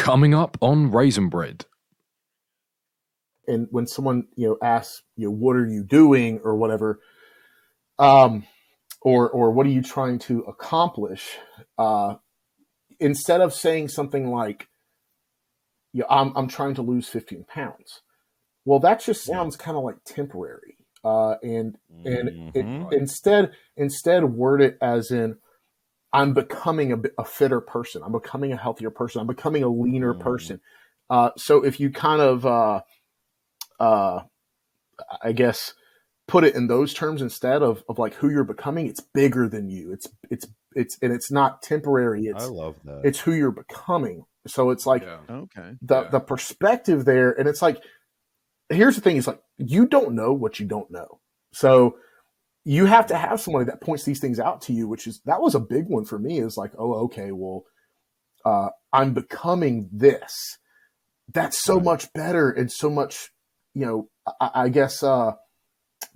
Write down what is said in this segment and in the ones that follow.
Coming up on Raisin Bread. And when someone you know asks you know what are you doing or whatever, um, or or what are you trying to accomplish, uh, instead of saying something like, "Yeah, I'm I'm trying to lose 15 pounds," well, that just sounds kind of like temporary. Uh, and and it, Mhm. instead instead word it as in I'm becoming a, a fitter person. I'm becoming a healthier person. I'm becoming a leaner Mhm. person. Uh, so if you kind of, uh, uh, I guess, put it in those terms instead of, of like who you're becoming, it's bigger than you. It's it's it's and it's not temporary. I It's love that. it's who you're becoming. So it's like yeah. Okay. the Yeah. the perspective there, and it's like here's the thing: is like you don't know what you don't know. So you have to have somebody that points these things out to you, which is that was a big one for me. Is like, oh, okay, well, uh, I'm becoming this. That's so Right. much better and so much, you know, I, I guess uh,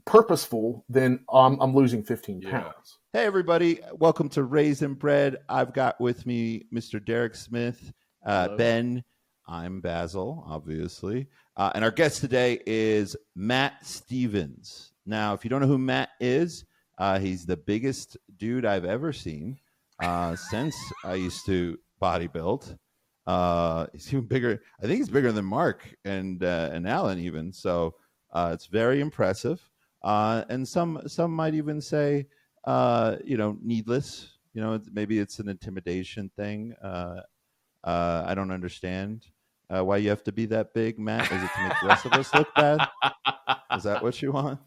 purposeful than um, I'm losing 15 Yeah. pounds. Hey, everybody. Welcome to Raisin Bread. I've got with me Mr. Derek Smith, uh, Ben. I'm Basil, obviously. Uh, and our guest today is Matt Stephens. Now, if you don't know who Matt is, uh, he's the biggest dude I've ever seen uh, since I used to bodybuild. Uh, he's even bigger. I think he's bigger than Mark and uh, and Alan even. So uh, it's very impressive. Uh, and some some might even say you know, needless. You know, maybe it's an intimidation thing. I don't understand uh, why you have to be that big, Matt. Is it to make the rest of us look bad? Is that what you want?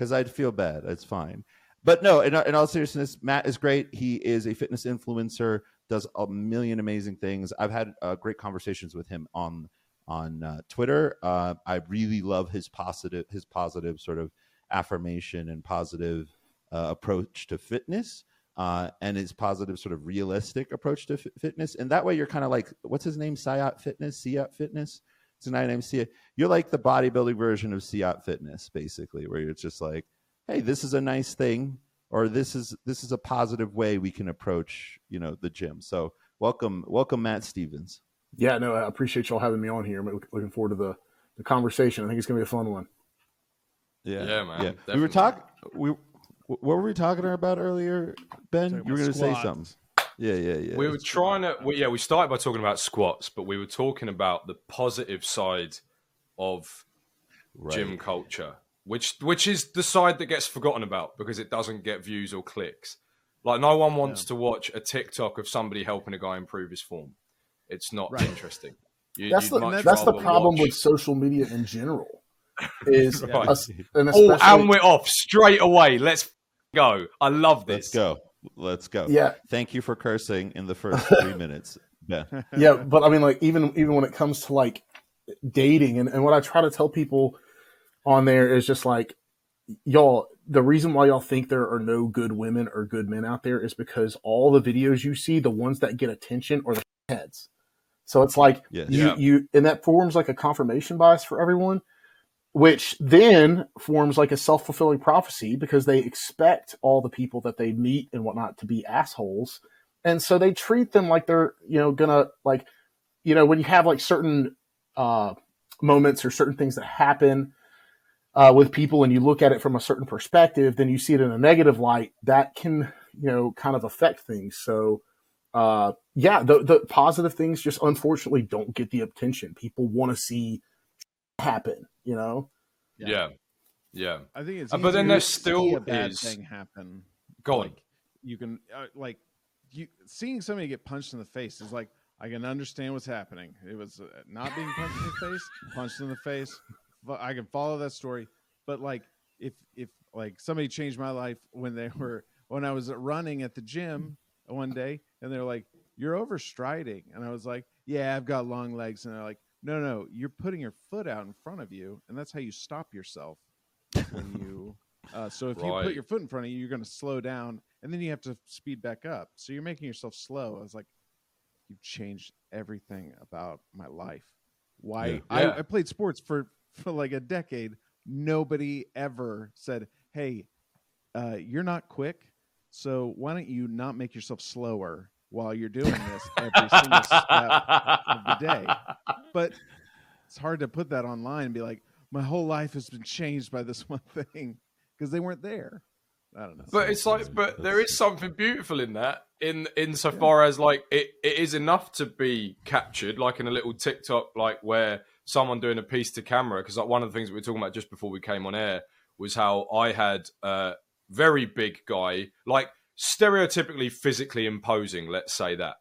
Because I'd feel bad. It's fine. But no, in, in all seriousness, Matt is great. He is a fitness influencer, does a million amazing things. I've had uh, great conversations with him on on uh, Twitter. Uh, I really love his positive his positive sort of affirmation and positive uh, approach to fitness uh, and his positive sort of realistic approach to fi- fitness. And that way you're kind of like, what's his name? Siat Fitness, Siat Fitness. It's a guy named Siat. You're like the bodybuilding version of Siat Fitness, basically, where you're just like, hey, this is a nice thing, or this is this is a positive way we can approach, you know, the gym. So welcome, welcome, Matt Stephens. Yeah, no, I appreciate y'all having me on here. I'm looking forward to the, the conversation. I think it's going to be a fun one. Yeah, Yeah, man, Yeah, we were talking. We what were we talking about earlier, Ben? Talking you were going about to say something. Yeah, yeah, yeah. we were trying to we, yeah we started by talking about squats but we were talking about the positive side of Right. gym culture which which is the side that gets forgotten about because it doesn't get views or clicks like no one wants to watch a tiktok of somebody helping a guy improve his form it's not Right. interesting You- That's the much that's the problem watch- with social media in general. Is Right. us- and oh and we're off straight away let's go i love this Let's go. Let's go. yeah Thank you for cursing in the first three minutes. Yeah. yeah, but I mean, like even even when it comes to like dating, and, and what I try to tell people on there is just like, y'all, the reason why y'all think there are no good women or good men out there is because all the videos you see, the ones that get attention are the heads. So it's like Yes. you Yeah. you and that forms like a confirmation bias for everyone, which then forms like a self fulfilling prophecy because they expect all the people that they meet and whatnot to be assholes, and so they treat them like they're you know gonna like you know when you have like certain uh, moments or certain things that happen uh, with people and you look at it from a certain perspective, then you see it in a negative light. That can you know kind of affect things. So uh, yeah, the the positive things just unfortunately don't get the attention people want to see happen. You know. yeah yeah I think it's Uh, but then easier there still a bad is- thing happen. go on Like, you can uh, like you seeing somebody get punched in the face is like I can understand what's happening. It was uh, not being punched in the face, punched in the face. But I can follow that story. But like if if like somebody changed my life when they were when I was running at the gym one day and they're like you're overstriding and I was like yeah I've got long legs and they're like no no you're putting your foot out in front of you and that's how you stop yourself when you uh, so if you put your foot in front of you, you're going to slow down, and then you have to speed back up. So you're making yourself slow. I was like, you've changed everything about my life. Why Yeah. I, Yeah. I played sports for for like a decade. Nobody ever said, "Hey, uh, you're not quick, so why don't you not make yourself slower while you're doing this every single step of the day. But it's hard to put that online and be like, my whole life has been changed by this one thing because they weren't there. I don't know. But it's like, but there is something beautiful in that, in insofar as like it, it is enough to be captured, like in a little TikTok, like where someone doing a piece to camera. Because like one of the things that we were talking about just before we came on air was how I had a very big guy, like stereotypically physically imposing, let's say that.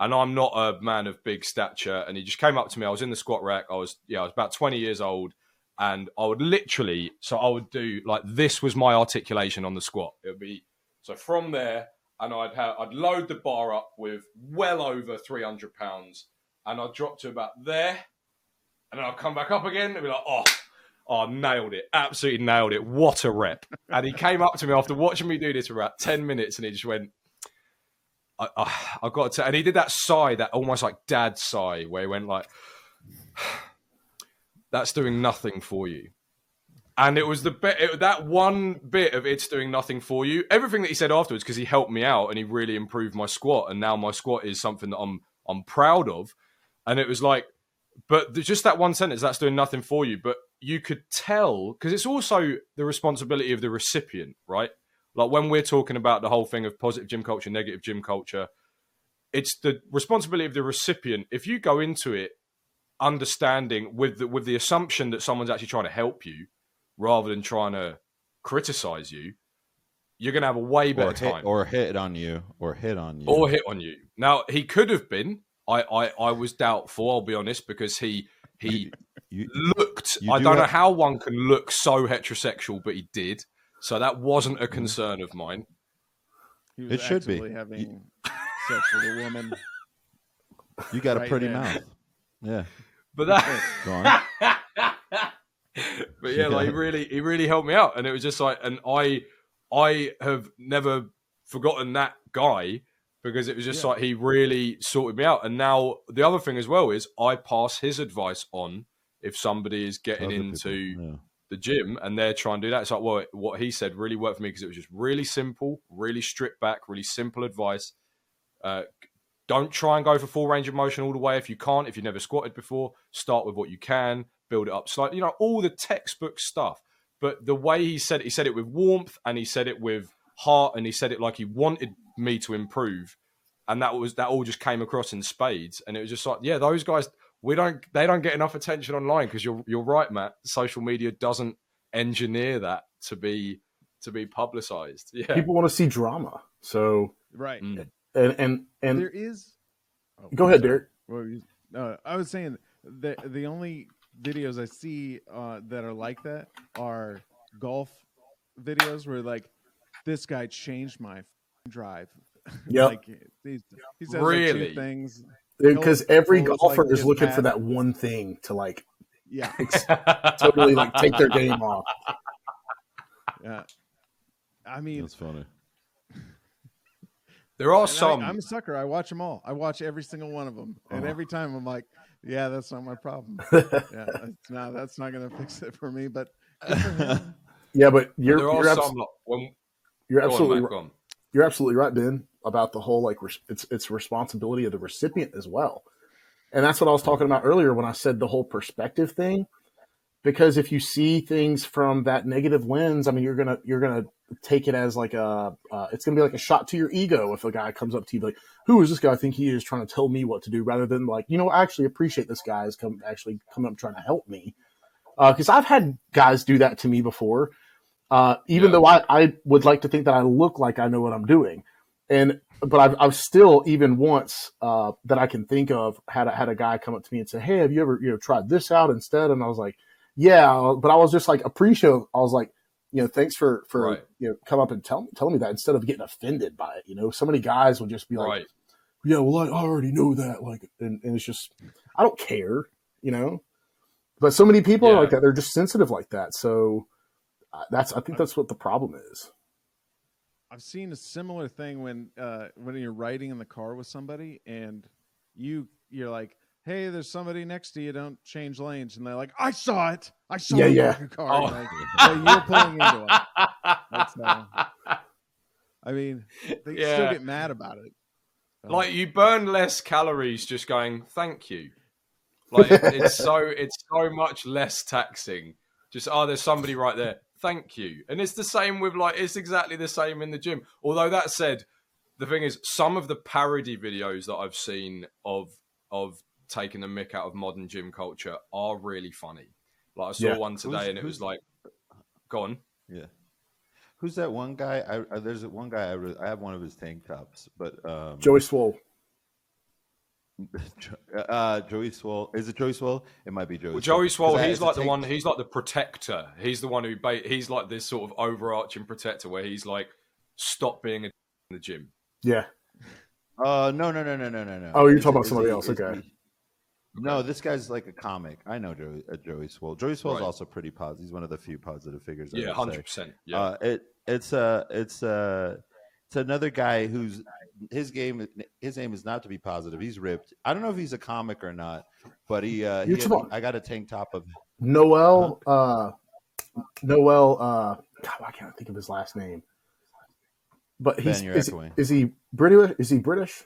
And I'm not a man of big stature, and he just came up to me. I was in the squat rack. I was, yeah, I was about 20 years old, and I would literally, so I would do like this was my articulation on the squat. It would be so from there, and I'd have I'd load the bar up with well over 300 pounds, and I'd drop to about there, and then I'll come back up again and be like, oh, oh, nailed it, absolutely nailed it. What a rep! And he came up to me after watching me do this for about 10 minutes, and he just went. I, I, I got to, and he did that sigh, that almost like dad sigh, where he went like, "That's doing nothing for you." And it was the bit it, that one bit of it's doing nothing for you. Everything that he said afterwards, because he helped me out and he really improved my squat, and now my squat is something that I'm I'm proud of. And it was like, but just that one sentence, that's doing nothing for you. But you could tell because it's also the responsibility of the recipient, right? Like when we're talking about the whole thing of positive gym culture, negative gym culture, it's the responsibility of the recipient. If you go into it understanding with the, with the assumption that someone's actually trying to help you rather than trying to criticize you, you're going to have a way better or hit, time. or hit on you, or hit on you, or hit on you. Now he could have been. I, I, I was doubtful. I'll be honest because he he You, looked. You I do don't know how one can look so heterosexual, but he did. So that wasn't a concern of mine. He was It should be. actively having sex with a woman. you got a pretty there. mouth. Yeah, But that. go on. but yeah, like he really, he really helped me out, and it was just like, and I, I have never forgotten that guy because it was just Yeah. like he really sorted me out. And now the other thing as well is I pass his advice on if somebody is getting Other into people, yeah. the gym and they're trying to do that. It's like, well, what he said really worked for me because it was just really simple, really stripped back, really simple advice. Uh, don't try and go for full range of motion all the way if you can't. If you've never squatted before, start with what you can, build it up slightly. You know, all the textbook stuff. But the way he said it, he said it with warmth and he said it with heart and he said it like he wanted me to improve. And that was that all just came across in spades. And it was just like, yeah, those guys we don't they don't get enough attention online because you're you're right, Matt. Social media doesn't engineer that to be to be publicized. Yeah. People want to see drama. So Right. Mm. and and and there is. Oh, go ahead, sorry. Derek. What you- No, I was saying the the only videos I see uh, that are like that are golf videos where like this guy changed my drive. Yeah, like he, he says like two things. Because every golfer like, is looking bat. for that one thing to like Yeah, totally like take their game off. yeah. I mean, That's funny. there are and some I, am a sucker. I watch them all. I watch every single one of them, and Oh. every time I'm like, "Yeah, that's not my problem. yeah, that's not that's not gonna fix it for me." But good for him. Yeah, but you're there are you're, abs- some like, when, you're go on, absolutely right. you're absolutely right, Ben, about the whole like res- it's it's responsibility of the recipient as well, and that's what I was talking about earlier when I said the whole perspective thing. Because if you see things from that negative lens, I mean, you're gonna you're gonna take it as like a uh, it's gonna be like a shot to your ego if a guy comes up to you like, who is this guy? I think he is trying to tell me what to do, rather than like, you know, I actually appreciate this guy is come actually coming up trying to help me. Because I've had guys do that to me before, uh, even Yeah. though I, I would like to think that I look like I know what I'm doing, and but I've, I've still even once uh, that I can think of had a, had a guy come up to me and say, "Hey, have you ever you know tried this out instead?" And I was like, "Yeah," but I was just like appreciative. I was like, you know, thanks for for Right. you know come up and tell telling me that instead of getting offended by it. You know, so many guys will just be like, right. yeah, well, I already know that. Like, and, and it's just, I don't care, you know. But so many people Yeah. are like that. They're just sensitive like that. So that's, I think that's what the problem is. I've seen a similar thing when uh, when you're riding in the car with somebody and you you're like, "Hey, there's somebody next to you. Don't change lanes." And they're like, "I saw it. I saw Yeah, yeah. in the car." Oh. Like, well, you're pulling into it. That's, uh, I mean, they still get mad about it. Like you burn less calories just going thank you. Like it's so it's so much less taxing. Just oh, there's somebody right there. Thank you. And it's the same with like it's exactly the same in the gym. Although that said, the thing is, some of the parody videos that I've seen of of taking the mick out of modern gym culture are really funny. Like I saw Yeah. one today, Who's- and it was like, "Gone." Yeah. Who's that one guy? I, I there's one guy I, re- I have one of his tank tops, but um, Joey Swole. Uh, Joey Swole. Is it Joey Swole? It might be Joey. Well, Joey Swole, 'Cause he's like the tank- one. He's like the protector. He's the one who. Ba- he's like this sort of overarching protector, where he's like, stop being a in the gym. Yeah. Uh, no, no, no, no, no, no, no. Oh, you're Is talking about somebody he- else, okay. he- No, this guy's like a comic. I know Joey, uh, Joey Swole. Joey Swole's Right. also pretty positive. He's one of the few positive figures. I Yeah, hundred percent. Yeah, Uh, it it's uh it's uh it's another guy who's his game his aim is not to be positive. He's ripped. I don't know if he's a comic or not, but he uh he had- I got a tank top of Noel. Uh, Noel. Uh, God, why can't I think of his last name? But he's Ben, is, is he British? Is he British?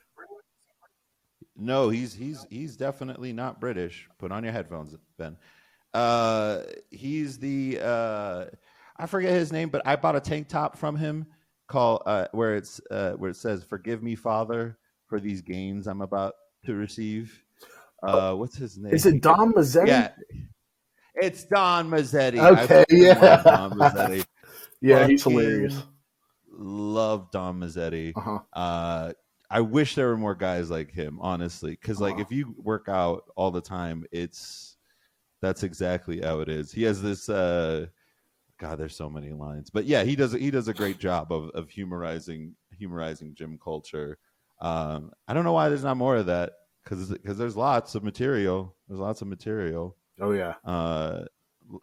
No, he's he's he's definitely not British. Put on your headphones, Ben. Uh he's the uh I forget his name, but I bought a tank top from him called uh where it's uh where it says forgive me father for these gains I'm about to receive. Uh what's his name? Is it Dom Mazzetti? Yeah. It's Dom Mazzetti. Okay, fucking yeah. Dom Mazzetti. Yeah, he's hilarious. Love Dom Mazzetti. Uh-huh. Uh, I wish there were more guys like him, honestly, because like Uh-huh. if you work out all the time, it's that's exactly how it is. He has this. God, there's so many lines, but yeah, he does. He does a great job of of humorizing humorizing gym culture. Um, I don't know why there's not more of that because because there's lots of material. There's lots of material Oh yeah. uh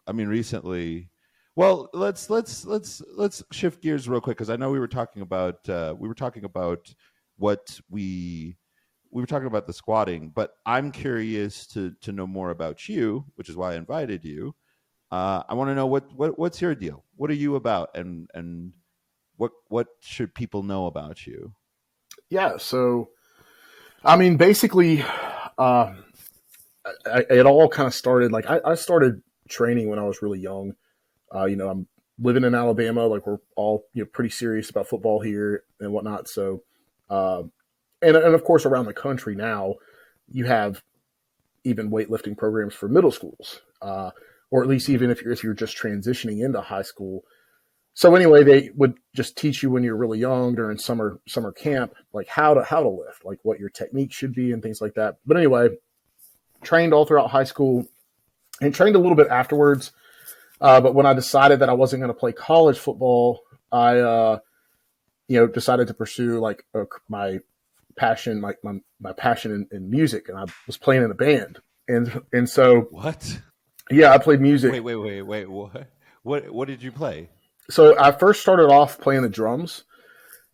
i mean recently well let's let's let's let's shift gears real quick because i know we were talking about uh we were talking about what we we were talking about the squatting but i'm curious to to know more about you which is why i invited you uh i want to know what what what's your deal what are you about and and what what should people know about you Yeah. So, I mean, basically, uh, I, it all kind of started like I, I started training when I was really young. Uh, you know, I'm living in Alabama, like we're all you know pretty serious about football here and whatnot. So, uh, and and of course around the country now, you have even weightlifting programs for middle schools, uh, or at least even if you're if you're just transitioning into high school. So anyway, they would just teach you when you're really young during summer summer camp, like how to how to lift, like what your technique should be and things like that. But anyway, trained all throughout high school and trained a little bit afterwards. Uh, but when I decided that I wasn't going to play college football, I uh, you know decided to pursue like uh, my passion, my my, my passion in, in music, and I was playing in a band, and and so what yeah, I played music. wait wait wait wait what what what did you play so I first started off playing the drums,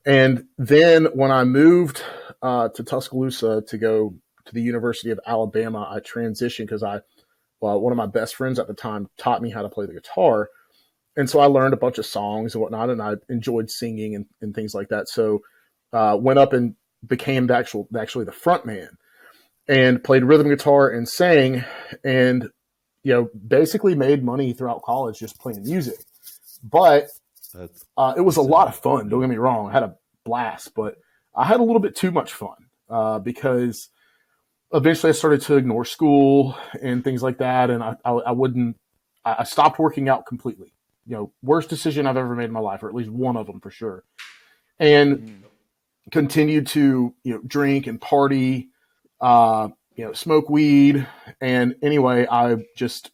and then when I moved uh, to Tuscaloosa to go to the University of Alabama, I transitioned because I, well, one of my best friends at the time taught me how to play the guitar, and so I learned a bunch of songs and whatnot, and I enjoyed singing and, and things like that. So uh, went up and became the actual actually the front man, and played rhythm guitar and sang, and you know basically made money throughout college just playing music but uh, it was a lot of fun. Don't get me wrong; I had a blast, but I had a little bit too much fun uh, because eventually I started to ignore school and things like that, and I, I, I wouldn't. I I stopped working out completely. You know, worst decision I've ever made in my life, or at least one of them for sure. And continued to you know drink and party, uh, you know, smoke weed, and anyway, I just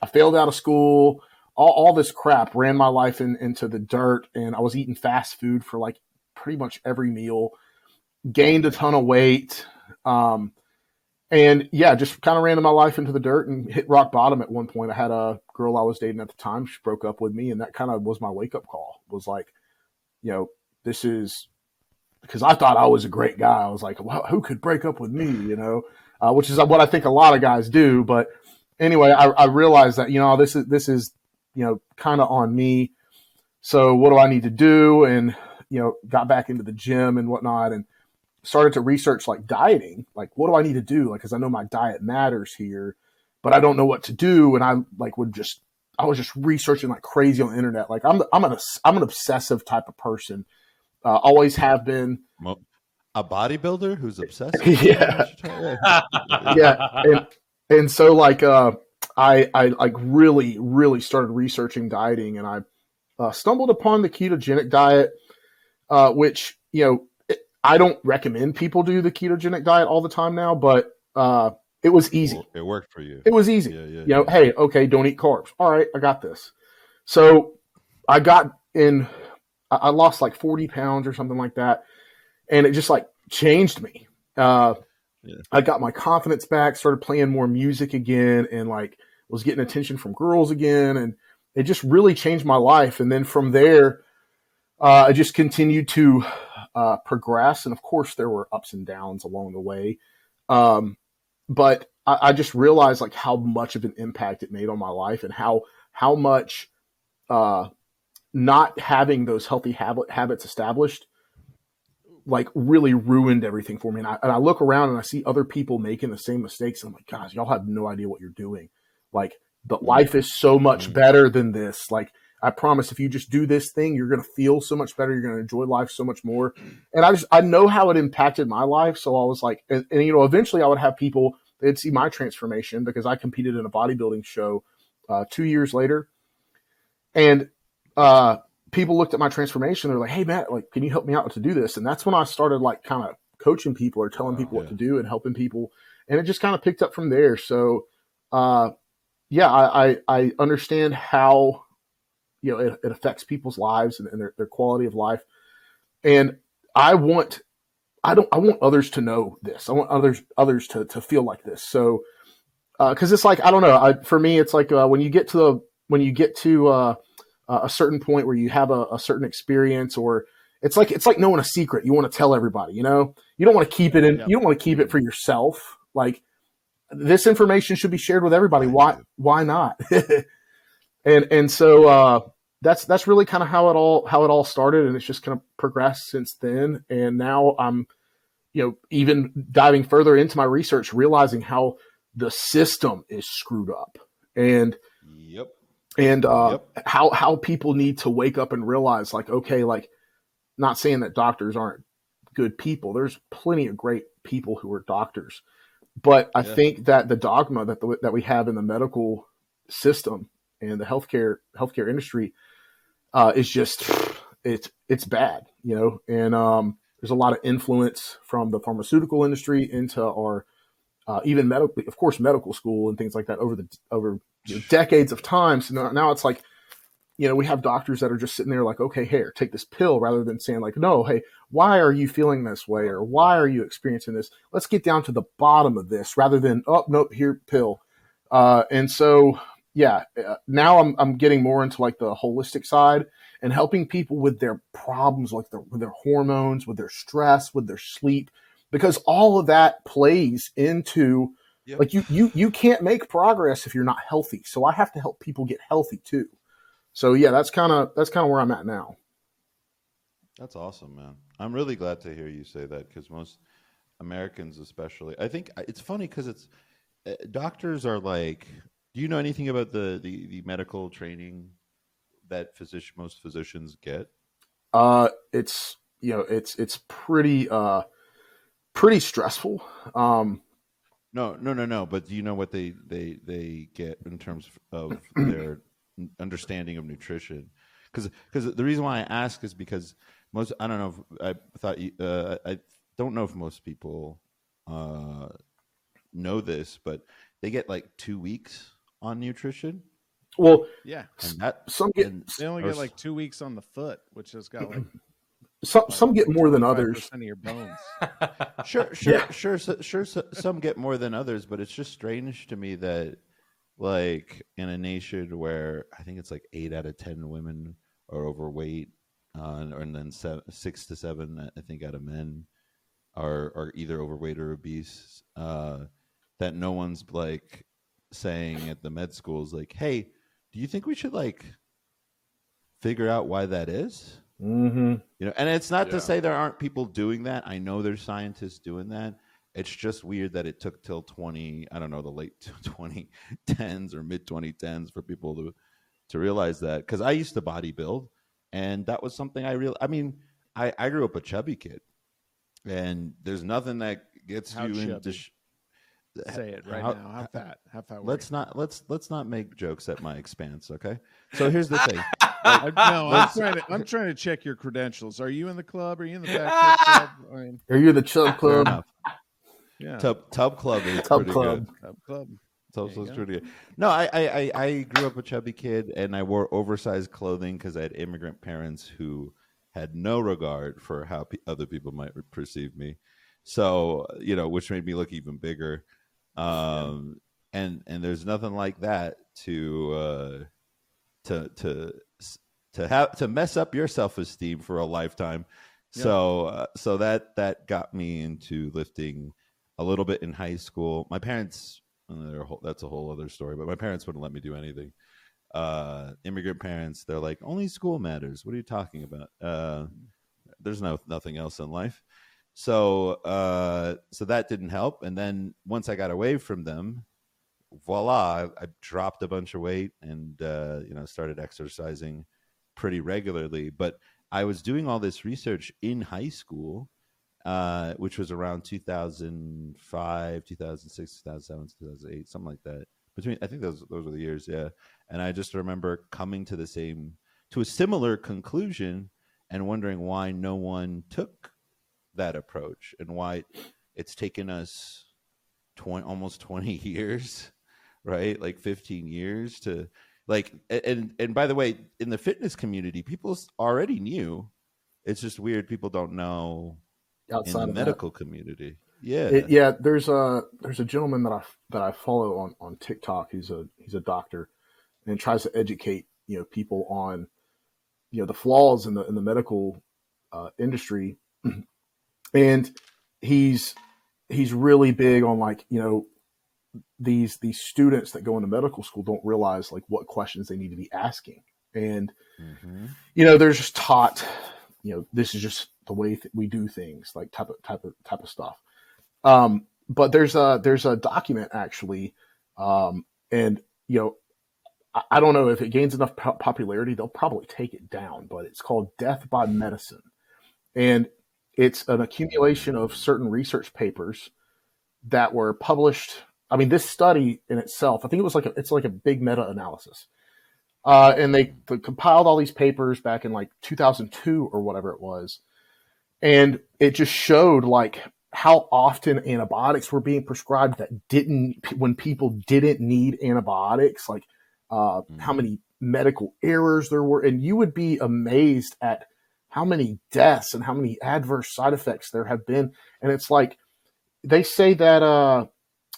I failed out of school. All, all this crap ran my life in, into the dirt. And i was eating fast food for like pretty much every meal. Gained a ton of weight. Um, and yeah just kind of ran my life into the dirt and hit rock bottom at one point. I had a girl i was dating at the time. She broke up with me and that kind of was my wake up call was like you know this is because i thought i was a great guy. I was like well, who could break up with me? You know uh, which is what i think a lot of guys do but anyway I, I realized that you know this is this is you know, kind of on me. So what do I need to do? And, you know, got back into the gym and whatnot and started to research like dieting, like what do I need to do? Like, cause I know my diet matters here, but I don't know what to do. And I like would just, I was just researching like crazy on the internet. Like I'm, I'm an, I'm an obsessive type of person. Uh, always have been. Mo- A bodybuilder who's obsessed. Yeah. yeah. And, and so like, uh, I, I like really, really started researching dieting and I uh, stumbled upon the ketogenic diet, uh, which, you know, it, I don't recommend people do the ketogenic diet all the time now, but uh, it was easy. It worked for you. It was easy. Yeah, yeah. You know, yeah. hey, okay, don't eat carbs. All right, I got this. So I got in, I I lost like 40 pounds or something like that. And it just like changed me. Uh, Yeah. I got my confidence back, started playing more music again, and like was getting attention from girls again. And it just really changed my life. And then from there, uh, I just continued to uh, progress. And of course, there were ups and downs along the way. Um, but I, I just realized like how much of an impact it made on my life and how how much uh, not having those healthy habit, habits established like really ruined everything for me. And I, and I look around and I see other people making the same mistakes. And I'm like, guys, y'all have no idea what you're doing. Like, the life is so much better than this. Like, I promise if you just do this thing, you're going to feel so much better. You're going to enjoy life so much more. And I just, I know how it impacted my life. So I was like, and, and you know, eventually I would have people, they'd see my transformation because I competed in a bodybuilding show uh, two years later. And uh, people looked at my transformation. They're like, "Hey, Matt, like, can you help me out to do this?" And that's when I started like kind of coaching people or telling Wow, people what yeah. to do and helping people. And it just kind of picked up from there. So, uh, yeah, I, I I understand how you know it, it affects people's lives and, and their, their quality of life. And I want I don't I want others to know this. I want others others to to feel like this. So because it's like I don't know. I, for me, it's like uh, when you get to the when you get to uh, a certain point where you have a, a certain experience, or it's like it's like knowing a secret. You want to tell everybody. You know, you don't want to keep it in. Yeah. You don't want to keep it for yourself. Like this information should be shared with everybody. Why? Why not? and and so uh, that's that's really kind of how it all how it all started, and it's just kind of progressed since then. And now I'm, you know, even diving further into my research, realizing how the system is screwed up, and Yep. And uh, Yep. how how people need to wake up and realize, like, okay, like, not saying that doctors aren't good people. There's plenty of great people who are doctors, but I Yeah. think that the dogma that the, that we have in the medical system and the healthcare healthcare industry uh, is just it's it's bad, you know. And um, there's a lot of influence from the pharmaceutical industry into our uh, even medical, of course, medical school and things like that over the over you know, decades of time. So now, now it's like, you know, we have doctors that are just sitting there like, okay, here, take this pill, rather than saying like, no, hey, why are you feeling this way or why are you experiencing this? Let's get down to the bottom of this, rather than oh, nope, here, pill. Uh, and so, yeah, uh, now I'm I'm getting more into like the holistic side and helping people with their problems, like their with their hormones, with their stress, with their sleep, because all of that plays into Yep. like you you you can't make progress if you're not healthy. So I have to help people get healthy too. So yeah, that's kind of that's kind of where I'm at now. That's awesome, man. I'm really glad to hear you say that because most Americans, especially, I think it's funny because it's uh, doctors are like. Do you know anything about the the, the medical training that physician most physicians get? Uh, it's you know it's it's pretty uh pretty stressful. Um, No, no, no, no. But do you know what they they they get in terms of their understanding of nutrition? Because because the reason why I ask is because most I don't know. If, I thought you, uh, I don't know if most people uh, know this, but they get like two weeks on nutrition, well, Yeah. and that some get and- They only get like two weeks on the foot, which has got like some some get more than others. of your bones. sure, sure, sure, so- sure. Some get more than others, but it's just strange to me that, like, in a nation where I think it's like eight out of ten women are overweight, uh, and, and then seven, six to seven, I think, out of men are are either overweight or obese. Uh, that no one's like saying at the med schools, like, "Hey, do you think we should like figure out why that is?" Mm-hmm. You know, and it's not Yeah. to say there aren't people doing that. I know there's scientists doing that. It's just weird that it took till 20, I don't know, the late 2010s or mid 2010s for people to to realize that cuz I used to bodybuild and that was something I real I mean, I I grew up a chubby kid. And there's nothing that gets How you into sh- Say it right How- now. How fat? How fat? were Let's you? not let's let's not make jokes at my expense, okay? So here's the thing. I, no, I'm trying to. I'm trying to check your credentials. Are you in the club? Are you in the back club? I mean, Are you the Chub Fair Club? enough. yeah, Tub Tub Club is Tub pretty Club. good. club, Tub club. So, There so you it's go. pretty good. No, I, I, I, I grew up a chubby kid and I wore oversized clothing because I had immigrant parents who had no regard for how pe other people might perceive me. So, you know, which made me look even bigger. Um, and, and there's nothing like that to, uh, to, to, to have, to mess up your self-esteem for a lifetime. So, uh, so that, that got me into lifting a little bit in high school. My parents, they're a whole, that's a whole other story, but my parents wouldn't let me do anything. Uh, immigrant parents, they're like, only school matters. What are you talking about? Uh, there's no nothing else in life. So, uh, so that didn't help. And then once I got away from them, voila, I, I dropped a bunch of weight and uh, you know started exercising pretty regularly. But I was doing all this research in high school uh, which was around 2005, 2006, 2007, 2008, something like that. Between, I think those those were the years, yeah. And I just remember coming to the same, to a similar conclusion, and wondering why no one took that approach and why it's taken us 20, almost 20 years, right? Like 15 years to like and and by the way, in the fitness community, people already knew. It's just weird people don't know in Outside the of medical community. Yeah. It- yeah, there's a there's a gentleman that I that I follow on on TikTok. He's a he's a doctor and tries to educate you know people on you know the flaws in the in the medical uh, industry, and he's he's really big on like you know these these students that go into medical school don't realize like what questions they need to be asking. And Mhm. you know they're just taught you know this is just the way that we do things like type of type of type of stuff. Um but there's a there's a document actually um and you know I, I don't know if it gains enough po- popularity they'll probably take it down but it's called death by medicine. And it's an accumulation of certain research papers that were published. I mean this study in itself i think it was like a, it's like a big meta analysis uh, and they, they compiled all these papers back in like 2002 or whatever it was. And it just showed like how often antibiotics were being prescribed that didn't when people didn't need antibiotics like uh, how many medical errors there were. And you would be amazed at how many deaths and how many adverse side effects there have been. And it's like they say that uh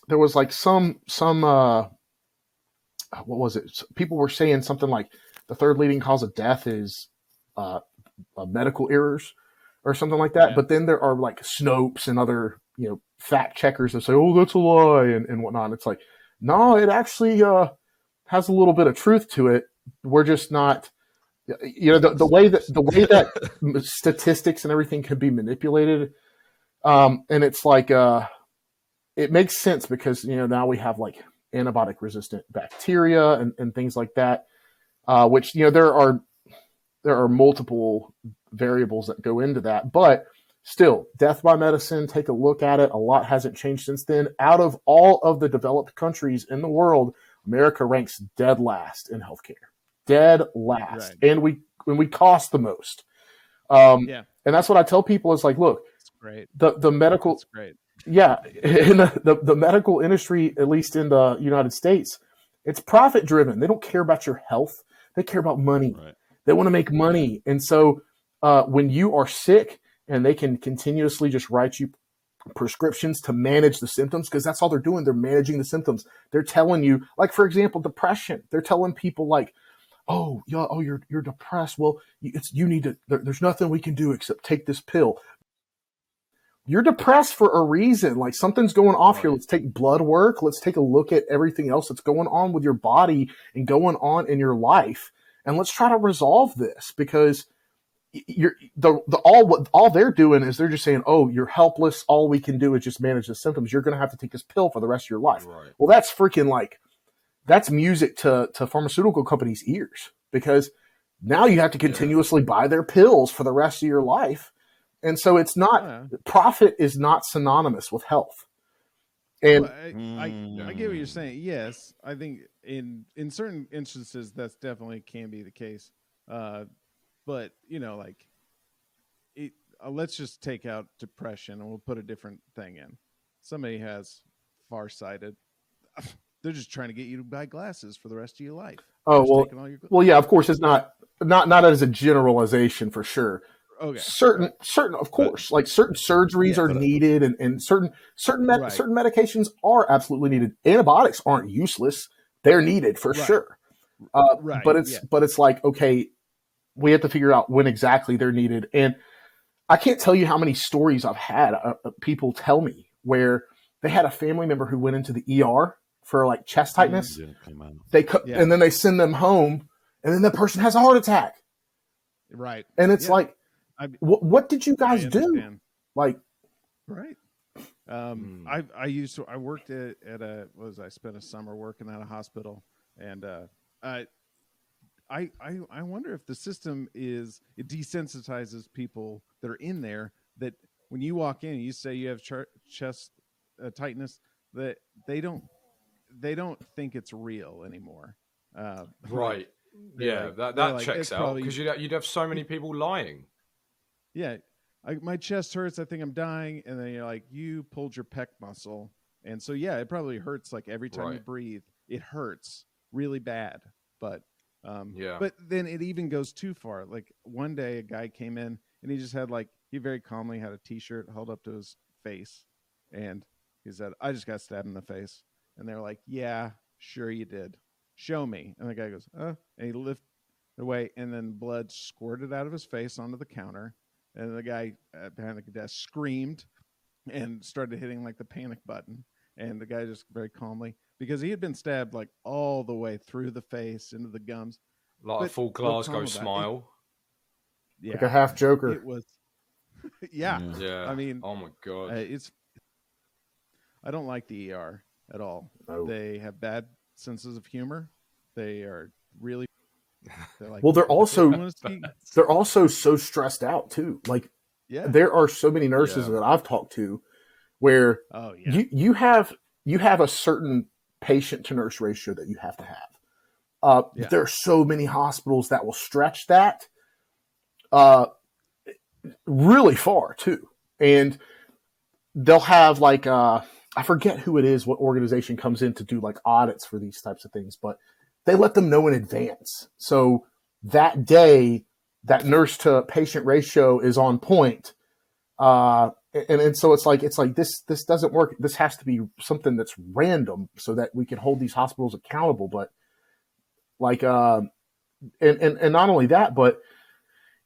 there was like some some uh what was it? People were saying something like the third leading cause of death is uh, uh medical errors or something like that. Yeah. but then there are like snopes and other you know fact checkers that say oh that's a lie and, and whatnot. It's like no it actually uh has a little bit of truth to it. We're just not you know the, the way that the way that statistics and everything can be manipulated um and it's like uh it makes sense because you know now we have like antibiotic resistant bacteria and, and things like that uh which you know there are there are multiple variables that go into that but still death by medicine take a look at it. A lot hasn't changed since then. Out of all of the developed countries in the world america ranks dead last in healthcare dead last. Right. and we and we cost the most. Um Yeah, and that's what i tell people is like look great. the the medical great. yeah. In the, the, the medical industry at least in the united states it's profit driven they don't care about your health. They care about money. Right. they want to make money. And so uh, when you are sick and they can continuously just write you prescriptions to manage the symptoms because that's all they're doing. They're managing the symptoms. They're telling you like for example depression. They're telling people like oh yeah oh you're you're depressed well it's you need to there, there's nothing we can do except take this pill you're depressed for a reason. Like something's going off here. Let's take blood work. Let's take a look at everything else that's going on with your body and going on in your life. And let's try to resolve this because you're the, the all what all they're doing is they're just saying, "Oh, you're helpless. All we can do is just manage the symptoms. You're going to have to take this pill for the rest of your life." Right. Well, that's freaking like that's music to to pharmaceutical companies' ears because now you have to continuously buy their pills for the rest of your life, and so it's not Yeah. profit is not synonymous with health. And Well, I, I, I get what you're saying. Yes, I think in in certain instances that's definitely can be the case. Uh, but you know, like, it, uh, let's just take out depression and we'll put a different thing in. Somebody has farsighted. They're just trying to get you to buy glasses for the rest of your life. oh well, your well, yeah, of course, it's not not not as a generalization for sure. okay. certain certain of course like certain surgeries Yeah, are but- needed and, and certain certain med- Right. certain medications are absolutely needed antibiotics aren't useless they're needed for Right. sure uh, Right, but it's yeah. but it's like okay we have to figure out when exactly they're needed and i can't tell you how many stories i've had uh, uh, people tell me where they had a family member who went into the er for like chest tightness Didn't come out. they co- Yeah. and then they send them home and then the person has a heart attack Right. and it's Yeah. like I- what, what did you guys do like Right. Um, Hmm. I I used to I worked at, at a what was I spent a summer working at a hospital and uh, I, I I I wonder if the system is it desensitizes people that are in there that when you walk in you say you have char- chest uh, tightness that they don't they don't think it's real anymore. Uh, Right. Yeah, like- that, that like, checks out because you'd, you'd have so many people lying. yeah, I, my chest hurts. I think I'm dying. And then you're like, you pulled your pec muscle. And so, yeah, it probably hurts like every time you breathe. It hurts really bad. But, um, Yeah. but then it even goes too far. Like one day a guy came in and he just had like, he very calmly had a t shirt held up to his face. And he said, I just got stabbed in the face. And they're like, yeah, sure you did. Show me. And the guy goes, uh, and he lifted away and then blood squirted out of his face onto the counter and the guy uh, behind the desk screamed and started hitting like the panic button and the guy just very calmly because he had been stabbed like all the way through the face into the gums Like a full Glasgow about it. smile. yeah like a half joker it was yeah, Yeah. Yeah. I mean, oh my god. Uh, it's i don't like the er at all. No. they have bad senses of humor. They are really they're like Well, they're also- "I wanna see-" they're also so stressed out too. Like yeah. there are so many nurses Yeah. that i've talked to where oh yeah. you you have you have a certain patient to nurse ratio that you have to have. Uh Yeah. there are so many hospitals that will stretch that uh really far too. And they'll have like uh i forget who it is what organization comes in to do like audits for these types of things but they let them know in advance. So that day that nurse to patient ratio is on point uh and, and so it's like it's like this this doesn't work. This has to be something that's random so that we can hold these hospitals accountable. But like um and, and and not only that but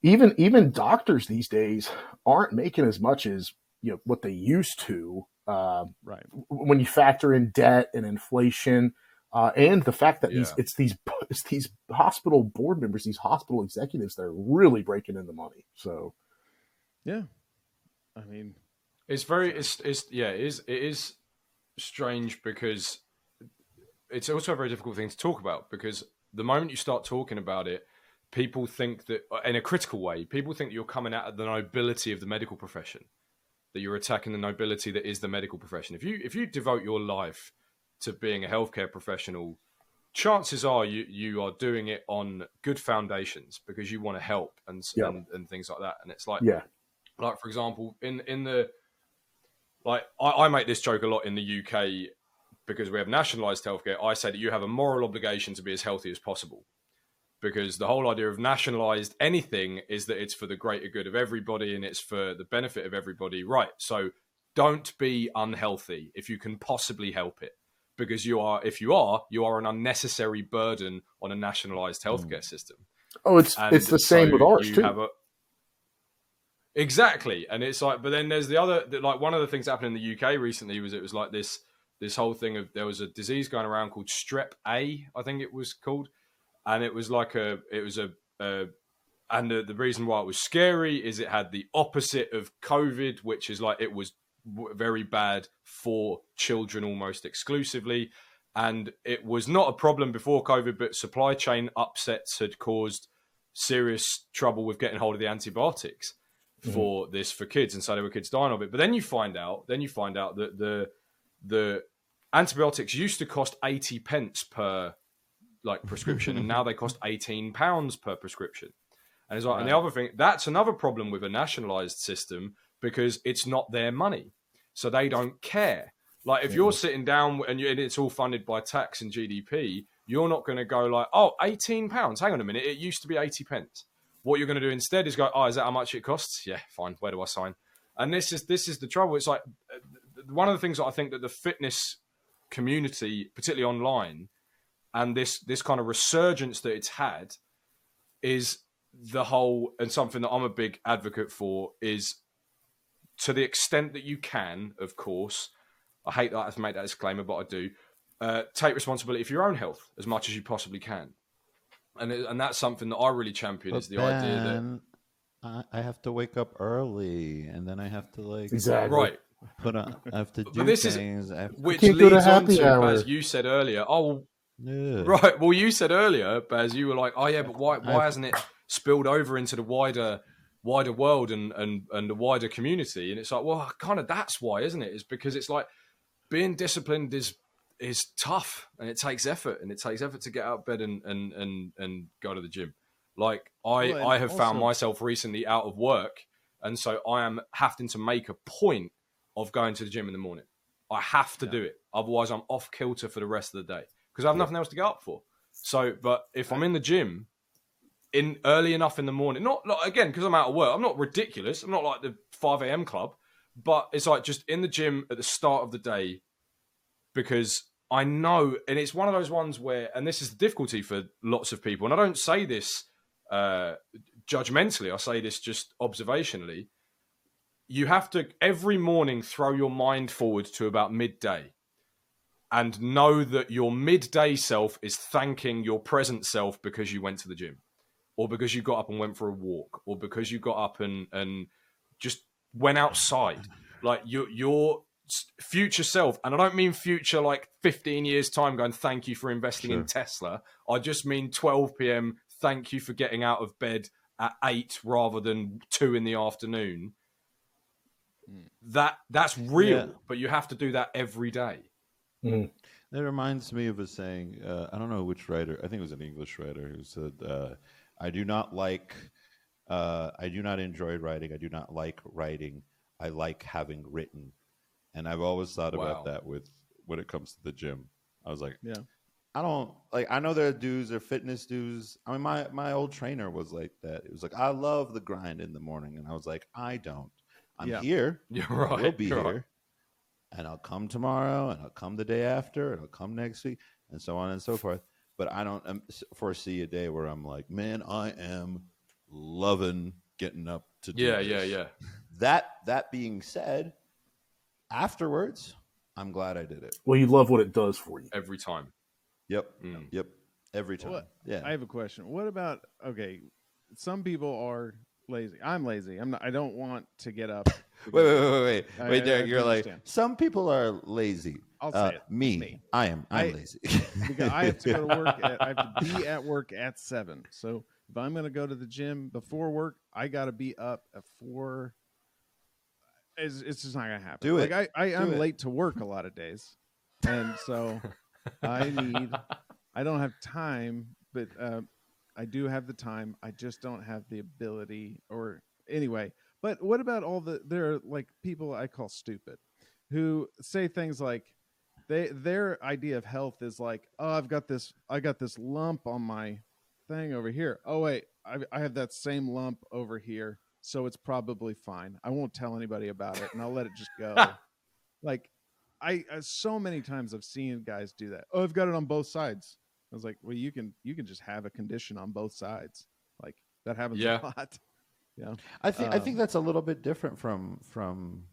even even doctors these days aren't making as much as you know what they used to uh, right. when you factor in debt and inflation uh, and the fact that these it's these it's these hospital board members these hospital executives that are really breaking in the money so. Yeah. I mean It's very it's it's yeah, it is it is strange because it's also a very difficult thing to talk about because the moment you start talking about it, people think that in a critical way, people think that you're coming out of the nobility of the medical profession, that you're attacking the nobility that is the medical profession. If you if you devote your life to being a healthcare professional, chances are you you are doing it on good foundations because you want to help and Yeah. and, and things like that. And it's like yeah like for example in in the like I, I make this joke a lot in the uk because we have nationalized healthcare i say that you have a moral obligation to be as healthy as possible because the whole idea of nationalized anything is that it's for the greater good of everybody and it's for the benefit of everybody. Right so don't be unhealthy if you can possibly help it because you are if you are you are an unnecessary burden on a nationalized hmm. healthcare system. Oh it's and it's the same so with ours too. have a- exactly, and it's like, but then there's the other, like one of the things that happened in the UK recently was it was like this this whole thing of there was a disease going around called strep A, I think it was called, and it was like a it was a a, and the, the reason why it was scary is it had the opposite of COVID, which is like it was very bad for children almost exclusively. And it was not a problem before COVID, but supply chain upsets had caused serious trouble with getting hold of the antibiotics mm-hmm. for this for kids, and so there were kids dying of it. But then you find out, then you find out that the the antibiotics used to cost eighty pence per like prescription, and now they cost eighteen pounds per prescription. And it's like, and the other thing, that's another problem with a nationalized system because it's not their money, so they don't care. Like if you're sitting down and, you, and it's all funded by tax and GDP, you're not going to go like, oh, 18 pounds. Hang on a minute, it used to be 80 pence. What you're going to do instead is go, oh, is that how much it costs? Yeah, fine. Where do I sign? And this is this is the trouble. It's like uh, one of the things that I think that the fitness community, particularly online, and this this kind of resurgence that it's had, is the whole and something that I'm a big advocate for is to the extent that you can, of course. I hate that I have to make that disclaimer, but I do. Uh, take responsibility for your own health as much as you possibly can, and it, and that's something that I really champion is the idea that I, I have to wake up early, and then I have to like Exactly. right put on. I have to do But this things. I have to, which can't to leads on to hour. as you said earlier oh Yeah. right. Well you said earlier Baz you were like oh yeah but why why hasn't it spilled over into the wider wider world and and and the wider community? And it's like well kind of that's why isn't it's because it's like being disciplined is is tough and it takes effort and it takes effort to get out of bed and and and, and go to the gym. Like i Well, i have found myself recently out of work and so i am having to make a point of going to the gym in the morning. I have to Yeah. do it. Otherwise i'm off kilter for the rest of the day because i have nothing else to get up for. So but if i'm in the gym in early enough in the morning not like, again because i'm out of work i'm not ridiculous i'm not like the 5 a.m club but it's like just in the gym at the start of the day because I know, and it's one of those ones where, and this is the difficulty for lots of people, and I don't say this uh, judgmentally, I say this just observationally. You have to every morning throw your mind forward to about midday and know that your midday self is thanking your present self because you went to the gym or because you got up and went for a walk or because you got up and, and just went outside. Like your your future self, and I don't mean future like 15 years time going, thank you for investing in Tesla. I just mean 12 p.m. Thank you for getting out of bed at eight rather than two in the afternoon. Hmm. That that's real, Yeah. but you have to do that every day. That reminds me of a saying. Uh, I don't know which writer. I think it was an English writer who said, uh, "I do not like. Uh, I do not enjoy writing. I do not like writing. I like having written." And I've always thought Wow. about that with when it comes to the gym. I was like, Yeah. I don't like. I know there are dudes, there are fitness dudes. I mean, my my old trainer was like that. It was like, I love the grind in the morning, and I was like, I don't. I'm Yeah. here. You're I right. will be you're here. right. And I'll come tomorrow, and I'll come the day after, and I'll come next week, and so on and so forth. But I don't um, foresee a day where I'm like, man, I am loving getting up to do Yeah, this." yeah, yeah. That that being said, afterwards, I'm glad I did it. Well, you love what it does for you. Every time. Yep, Mm. yep, every time. What- Yeah, I have a question. What about okay? Some people are lazy. I'm lazy. I'm not. I don't want to get up. Wait, wait, wait, wait, wait, I- wait, Derek. I you're like some people are lazy. I'll say Uh, it. me, Me. I am. I'm I- lazy because I have to go to work. At, I have to be at work at seven. So if I'm going to go to the gym before work, I got to be up at four. It's, it's just not going to happen. Do it. Like I, I Do am it. late to work a lot of days, and so I need. I don't have time, but uh, I do have the time. I just don't have the ability, or anyway. But what about all the there are like people I call stupid, who say things like, they their idea of health is like, oh, I've got this, I got this lump on my thing over here. Oh wait, I, I have that same lump over here, so it's probably fine. I won't tell anybody about it, and I'll let it just go. like, I, I so many times I've seen guys do that. Oh, I've got it on both sides. I was like, well, you can you can just have a condition on both sides. Like that happens Yeah. a lot. Yeah. I think I Uh, think that's a little bit different from from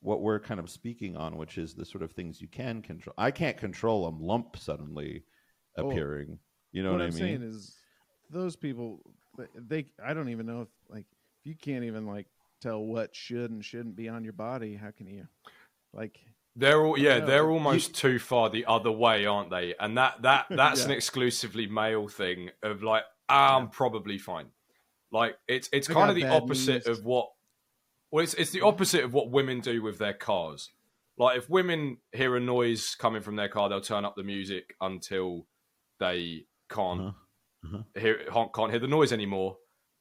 what we're kind of speaking on, which is the sort of things you can control. I can't control a lump suddenly Oh. appearing. You know what, what, I'm I mean? saying is, those people they I don't even know if like if you can't even like tell what should and shouldn't be on your body, how can you like They're all yeah, they're you- almost too far the other way, aren't they? And that that that's an exclusively male thing of like ah, I'm probably fine. Like it's it's I kind of the opposite knees. of what well it's it's the opposite of what women do with their cars. Like if women hear a noise coming from their car, they'll turn up the music until they can't Uh-huh. Uh-huh. hear can't, can't hear the noise anymore,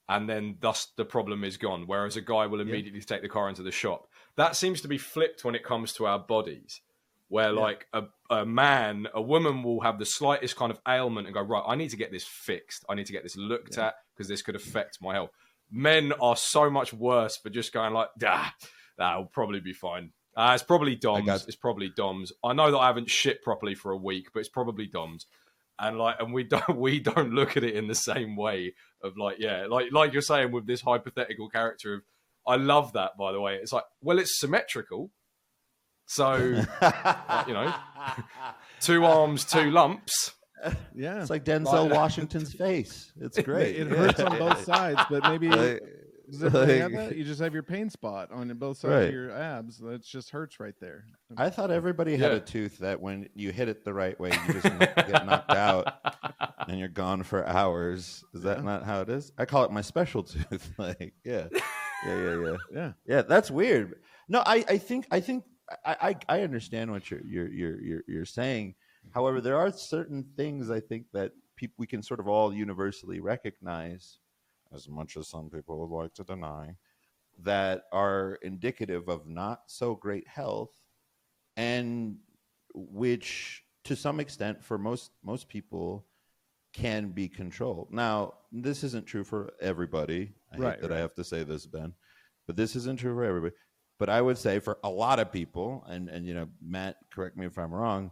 and then thus the problem is gone. Whereas a guy will immediately take the car into the shop. That seems to be flipped when it comes to our bodies, where Yeah. like a, a man, a woman will have the slightest kind of ailment and go right. I need to get this fixed. I need to get this looked Yeah. at because this could affect my health. Men are so much worse for just going like, ah, that'll probably be fine. Uh, it's probably DOMS. It's probably DOMS. I know that I haven't shit properly for a week, but it's probably DOMS. And like, and we don't we don't look at it in the same way of like, yeah, like like you're saying with this hypothetical character of. I love that, by the way. It's like, well, it's symmetrical. So, you know, two arms, two lumps. yeah. It's like Denzel Like- Washington's face. It's great. it hurts on both sides, but maybe Like- does it really have like- You just have your pain spot on both sides Right. of your abs. That just hurts right there. I thought everybody had Yeah. a tooth that when you hit it the right way, you just get knocked out and you're gone for hours. Is that Yeah. not how it is? I call it my special tooth. like, yeah, yeah, yeah, yeah. yeah. Yeah, that's weird. No, I, I think I think I, I, I understand what you're, you're you're you're you're saying. However, there are certain things I think that people we can sort of all universally recognize, as much as some people would like to deny, that are indicative of not so great health, and which to some extent for most most people can be controlled. Now, this isn't true for everybody. I Right, hate that I have to say this, Ben, but this isn't true for everybody. But I would say for a lot of people, and and you know, Matt, correct me if I'm wrong.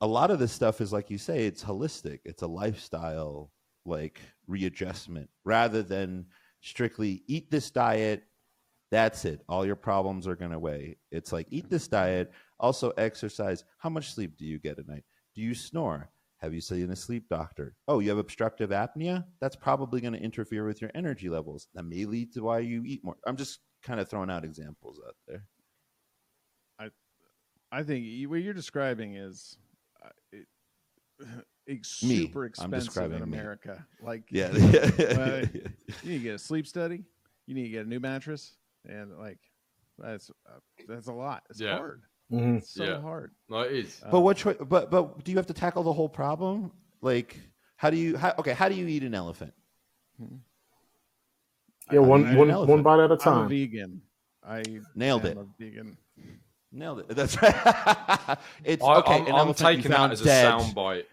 A lot of this stuff is like you say, it's holistic. It's a lifestyle like readjustment rather than strictly eat this diet. That's it. All your problems are going away. It's like eat this diet, also exercise. How much sleep do you get at night? Do you snore? Have you seen a sleep doctor? Oh, you have obstructive apnea? That's probably going to interfere with your energy levels. That may lead to why you eat more. I'm just kind of throwing out examples out there. I I think you, what you're describing is uh, it, it's Me. super I'm expensive describing in me. America. Like, Yeah. you need to get a sleep study. You need to get a new mattress, and like, that's uh, that's a lot. It's Yeah. hard. Mhm. It's so Yeah. hard. No, it is. but what? Choi- but but do you have to tackle the whole problem? Like, how do you? How, okay, how do you eat an elephant? Yeah, I one mean, one an one elephant. bite at a I'm a time. vegan. I Nailed it. Vegan. Nailed it. That's right. it's I, okay. I'm, I'm taking that found as a dead. soundbite.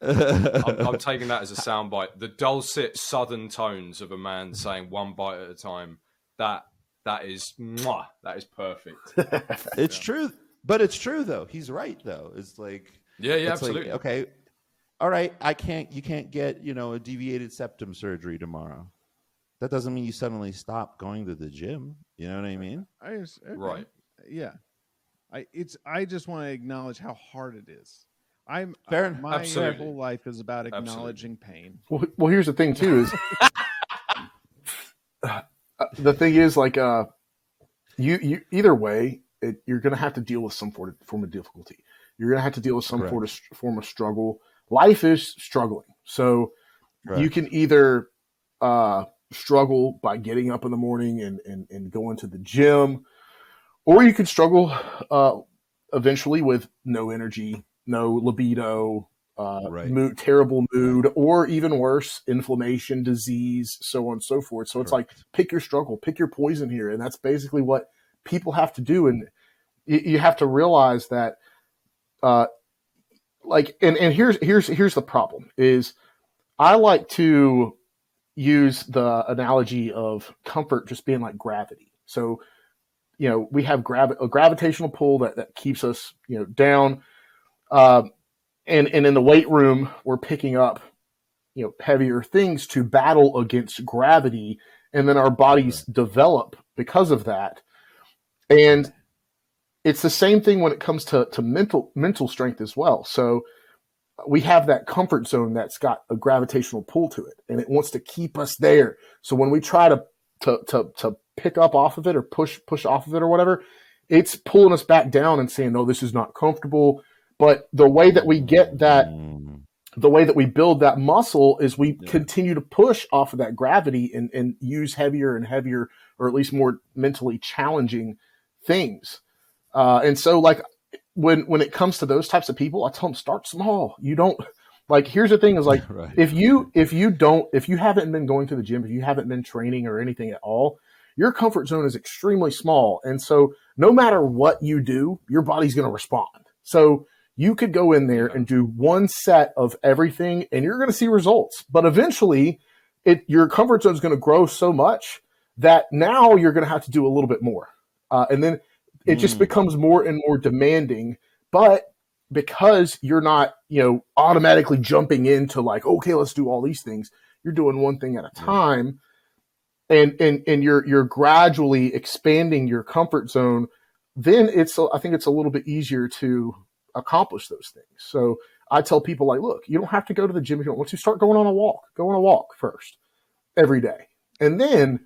I'm, I'm taking that as a soundbite. The dulcet southern tones of a man saying one bite at a time. That that is mwah, that is perfect. it's true, but it's true though. He's right though. It's like Yeah, yeah, it's like, absolutely. okay, all right. I can't. You can't get you know a deviated septum surgery tomorrow. That doesn't mean you suddenly stop going to the gym. You know what I mean? I just, okay. Right. Yeah. I it's I just want to acknowledge how hard it is. I'm Fair uh, my Absolutely. whole life is about Absolutely. acknowledging pain. Well, well, here's the thing too is uh, the thing is like uh, you you either way it, you're going to have to deal with some form of, form of difficulty. You're going to have to deal with some form of, form of struggle. Life is struggling, so you can either uh, struggle by getting up in the morning and, and, and going to the gym, or you could struggle uh, eventually with no energy, no libido, uh, Right. mood, terrible mood, or even worse, inflammation, disease, so on and so forth. So it's like pick your struggle, pick your poison here, and that's basically what people have to do. And you, you have to realize that, uh, like, and and here's here's here's the problem is, I like to use the analogy of comfort just being like gravity. So, you know, we have gravi- a gravitational pull that, that keeps us, you know, down. Um, and, and in the weight room, we're picking up, you know, heavier things to battle against gravity. And then our bodies mm-hmm. develop because of that. And it's the same thing when it comes to, to mental, mental strength as well. So, we have that comfort zone that's got a gravitational pull to it and it wants to keep us there. So when we try to, to, to, to pick up off of it or push, push off of it or whatever, it's pulling us back down and saying, no, this is not comfortable. But the way that we get that, Mm. the way that we build that muscle is we Yeah. continue to push off of that gravity and, and use heavier and heavier, or at least more mentally challenging things. Uh, and so like when, when it comes to those types of people, I tell them start small. You don't like, here's the thing is like, right. if you if you don't if you haven't been going to the gym if you haven't been training or anything at all your comfort zone is extremely small and so no matter what you do your body's going to respond so you could go in there and do one set of everything and you're going to see results but eventually it your comfort zone is going to grow so much that now you're going to have to do a little bit more uh, and then it just Mm. becomes more and more demanding but because you're not, you know, automatically jumping into like, okay, let's do all these things. You're doing one thing at a time, and and and you're you're gradually expanding your comfort zone. Then it's I think it's a little bit easier to accomplish those things. So I tell people like, look, you don't have to go to the gym if you don't want to. Start going on a walk. Go on a walk first every day, and then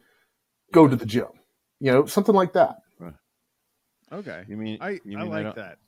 go to the gym. You know, something like that. Okay. You mean I, you I like that.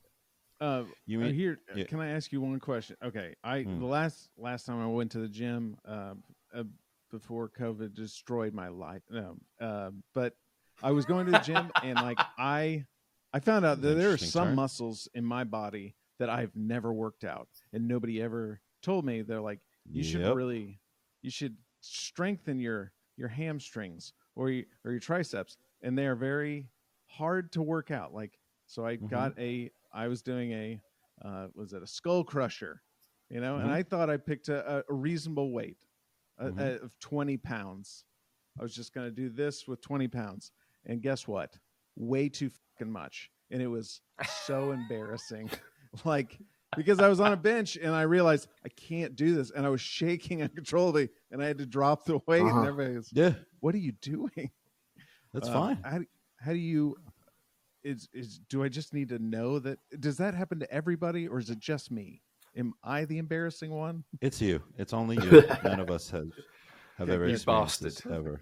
Uh, You uh, mean here, yeah. can I ask you one question? Okay, I Hmm. the last last time I went to the gym uh, uh, before COVID destroyed my life. No, uh, but I was going to the gym and like I I found out that there are some turn. muscles in my body that I've never worked out, and nobody ever told me. They're like, you should really, you should strengthen your your hamstrings or your, or your triceps, and they are very hard to work out. Like, so I Mhm. got a, I was doing a, uh, was it a skull crusher, you know, and Mhm. I thought I picked a, a- a reasonable weight Mhm. uh, of twenty pounds. I was just going to do this with twenty pounds, and guess what? Way too much, and it was so embarrassing. Like because I was on a bench and I realized I can't do this, and I was shaking uncontrollably, and I had to drop the weight, Uh-huh. and everybody was, Yeah, "What are you doing?" that's Uh, fine. How do, how do you? Is is do I just need to know that? Does that happen to everybody, or is it just me? Am I the embarrassing one? It's you. It's only you. None of us have have ever You experienced bastard. this ever.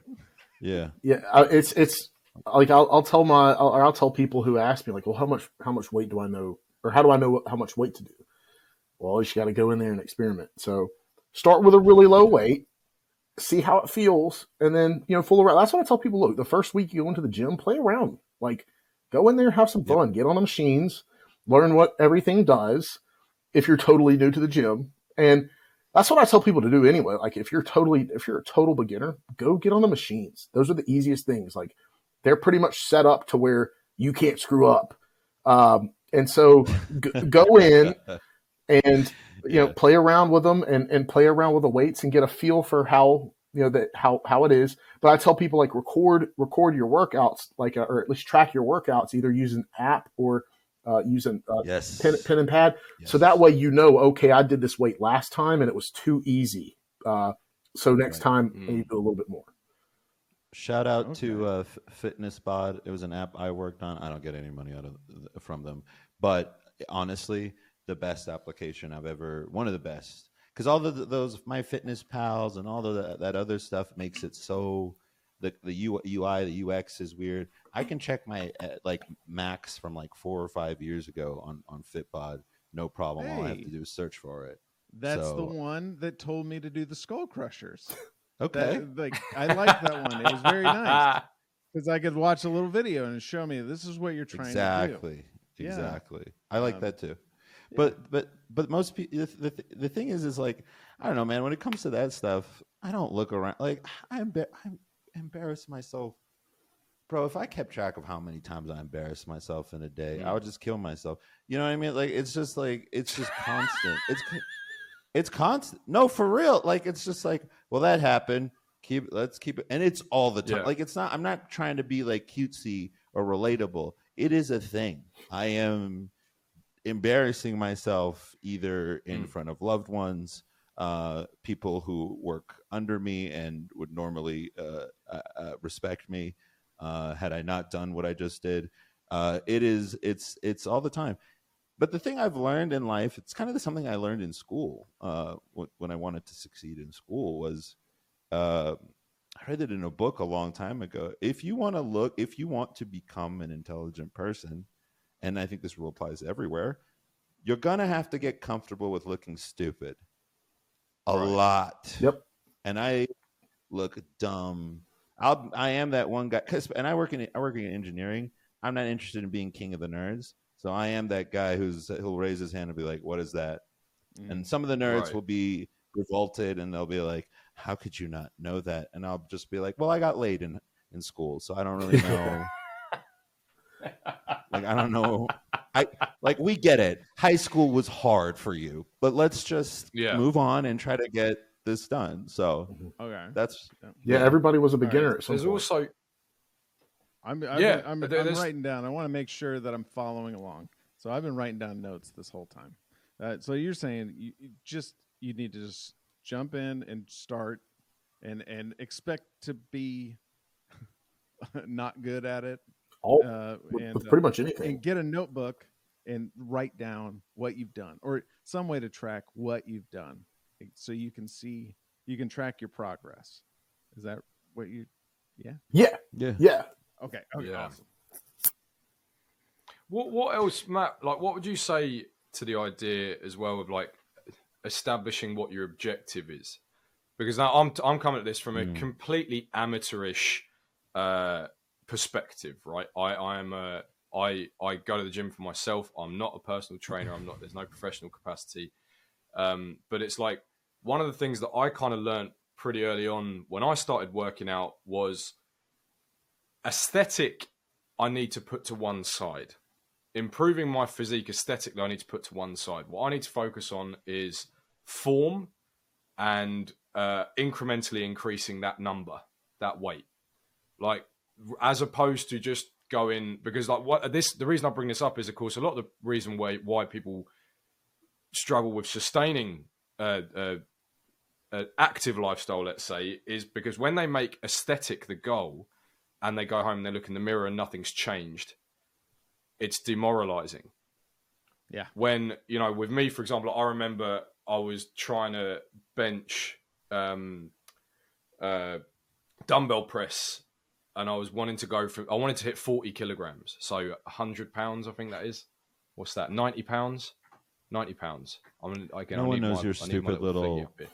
Yeah. Yeah, uh, it's it's like I'll, I'll tell my I'll, I'll tell people who ask me like, well, how much how much weight do I know, or how do I know how much weight to do? Well, you just got to go in there and experiment. So start with a really low weight, see how it feels, and then you know fool around. That's what I tell people. Look, the first week you go into the gym, play around. Like go in there, have some fun, get on the machines, learn what everything does. If you're totally new to the gym, and that's what I tell people to do anyway. Like if you're totally if you're a total beginner, go get on the machines. Those are the easiest things. Like they're pretty much set up to where you can't screw up. Um, and so g- go in and you know Yeah. play around with them and, and play around with the weights and get a feel for how you know that how how it is. But I tell people like record record your workouts like uh, or at least track your workouts either use an app or uh, using uh, Yes. pen, pen and pad. So that way you know, okay, I did this weight last time and it was too easy. Uh, so next Right. time Mm. I need to do a little bit more. Shout out to uh, F- Fitbod. It was an app I worked on. I don't get any money out of from them, but honestly, the best application I've ever. One of the best because all the, those MyFitnessPals and all of the, that other stuff makes it so the the UI the UX is weird. I can check my uh, like max from like four or five years ago on on Fitbod. No problem. All I have to do is search for it. That's the one that told me to do the skull crushers. Okay. That, like I like that one. It was very nice because I could watch a little video and show me this is what you're trying to do. exactly. Yeah. exactly. I like Um, that too. but but but most people the, the, the thing is is like i don't know man when it comes to that stuff i don't look around like i embar- i embarrass myself. Bro if i kept track of how many times i embarrass myself in a day i would just kill myself. You know what i mean? Like it's just like it's just constant. It's it's constant no for real like it's just like well that happened keep let's keep it and it's all the time Yeah. like it's not i'm not trying to be like cutesy or relatable it is a thing i am embarrassing myself either in Mm. front of loved ones uh people who work under me and would normally uh, uh, uh respect me uh had i not done what i just did uh it is it's it's all the time but the thing I've learned in life, it's kind of something I learned in school. Uh, when I wanted to succeed in school, was uh, I read it in a book a long time ago. If you want to look, if you want to become an intelligent person, and I think this rule applies everywhere, you're gonna have to get comfortable with looking stupid a Right. lot. Yep. And I look dumb. I'll, I am that one guy. Cause, and I work in I work in engineering. I'm not interested in being king of the nerds. So I am that guy who's who'll raise his hand and be like, "What is that?" Mm. And some of the nerds Right. will be revolted and they'll be like, "How could you not know that?" And I'll just be like, "Well, I got laid in in school, so I don't really know." like I don't know. I like we get it. High school was hard for you, but let's just Yeah. move on and try to get this done. So okay. that's Yeah, everybody was a beginner right. at some There's point. also I'm, I've Yeah, been- I'm, there- I'm writing down. I want to make sure that I'm following along. So I've been writing down notes this whole time. Uh, so you're saying you, you just you need to just jump in and start, and and expect to be not good at it, All, uh, with, and with uh, pretty much anything. and get a notebook and write down what you've done or some way to track what you've done so you can see you can track your progress is that what you Yeah, yeah. yeah. Okay okay Yeah. awesome What what else, Matt? Like, what would you say to the idea as well of like establishing what your objective is? Because now I'm I'm coming at this from a Mm. completely amateurish uh, perspective, right? I I am a I I go to the gym for myself. I'm not a personal trainer. I'm not. There's no professional capacity. Um, but it's like one of the things that I kind of learned pretty early on when I started working out was aesthetic. I need to put to one side improving my physique aesthetically, I need to put to one side. What I need to focus on is form and uh, incrementally increasing that number, that weight. Like, as opposed to just going, because like what this, the reason I bring this up is, of course, a lot of the reason why, why people struggle with sustaining uh, uh, uh, active lifestyle, let's say, is because when they make aesthetic the goal and they go home and they look in the mirror and nothing's changed, it's demoralizing. Yeah. When, you know, with me, for example, I remember I was trying to bench um, uh, dumbbell press and I was wanting to go for, I wanted to hit 40 kilograms. So 100 pounds, I think that is. What's that? 90 pounds? 90 pounds. I'm, again, No I one need knows my- your I need stupid little- thingy up here.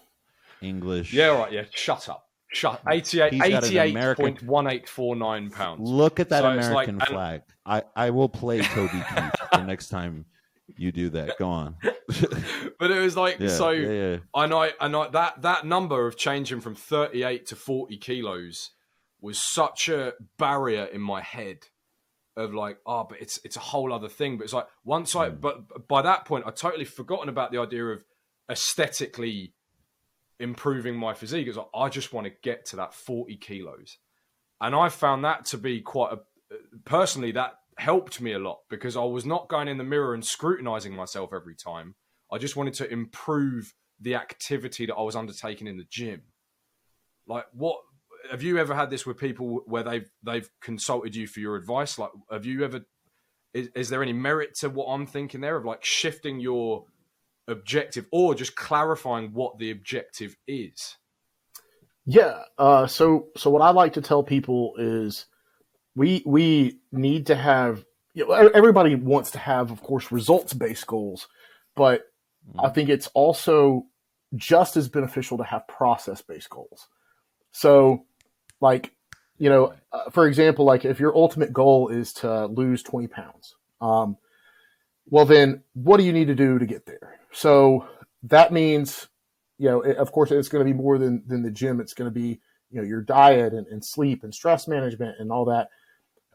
English. Yeah, all right. Yeah, shut up. Shut. 88, He's got an 88.1849 pounds. Look at that So it's like- American and- flag. I, I will play Toby Keith the next time you do that. Go on. but it was like Yeah, so. yeah, yeah. I know, I know that that number of changing from 38 to 40 kilos was such a barrier in my head of like, oh, but it's it's a whole other thing. But it's like once I, Mm. but by that point, I totally forgotten about the idea of aesthetically improving my physique. It's like I just want to get to that 40 kilos, and I found that to be quite a personally that helped me a lot because I was not going in the mirror and scrutinizing myself every time. I just wanted to improve the activity that I was undertaking in the gym. Like what have you ever had this with people where they've they've consulted you for your advice? Like have you ever is, is there any merit to what I'm thinking there of like shifting your objective or just clarifying what the objective is? Yeah. Uh, so so what I like to tell people is we we need to have you know, everybody wants to have of course results based goals, but I think it's also just as beneficial to have process based goals. So like you know, uh, for example, like if your ultimate goal is to lose 20 pounds, um, well, then what do you need to do to get there? So that means, you know, it- of course, it's going to be more than, than the gym. It's going to be, you know, your diet and, and sleep and stress management and all that.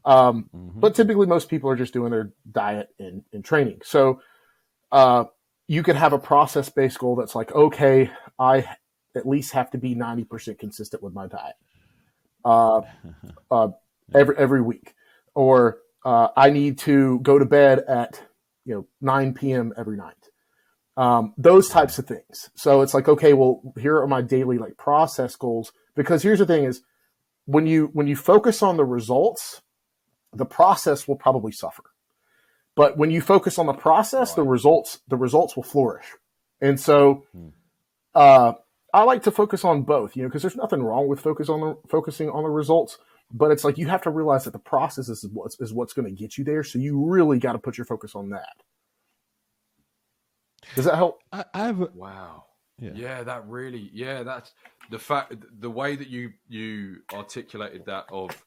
Um, Mhm. but typically most people are just doing their diet and, and training. So, uh, you could have a process based goal that's like, okay, I at least have to be 90% consistent with my diet. Uh, uh, every, every week, or, uh, I need to go to bed at, you know, 9 PM every night. Um, those types of things. So it's like, okay, well, here are my daily like process goals. Because here's the thing is when you, when you focus on the results, the process will probably suffer But when you focus on the process, the results the results will flourish. And so, Hmm. uh, I like to focus on both, you know, because there's nothing wrong with focus on the focusing on the results. But it's like you have to realize that the process is what's is what's going to get you there. So you really got to put your focus on that. Does that help? I, I have a, Wow. Yeah. Yeah. that really. Yeah, that's the fact. The way that you you articulated that of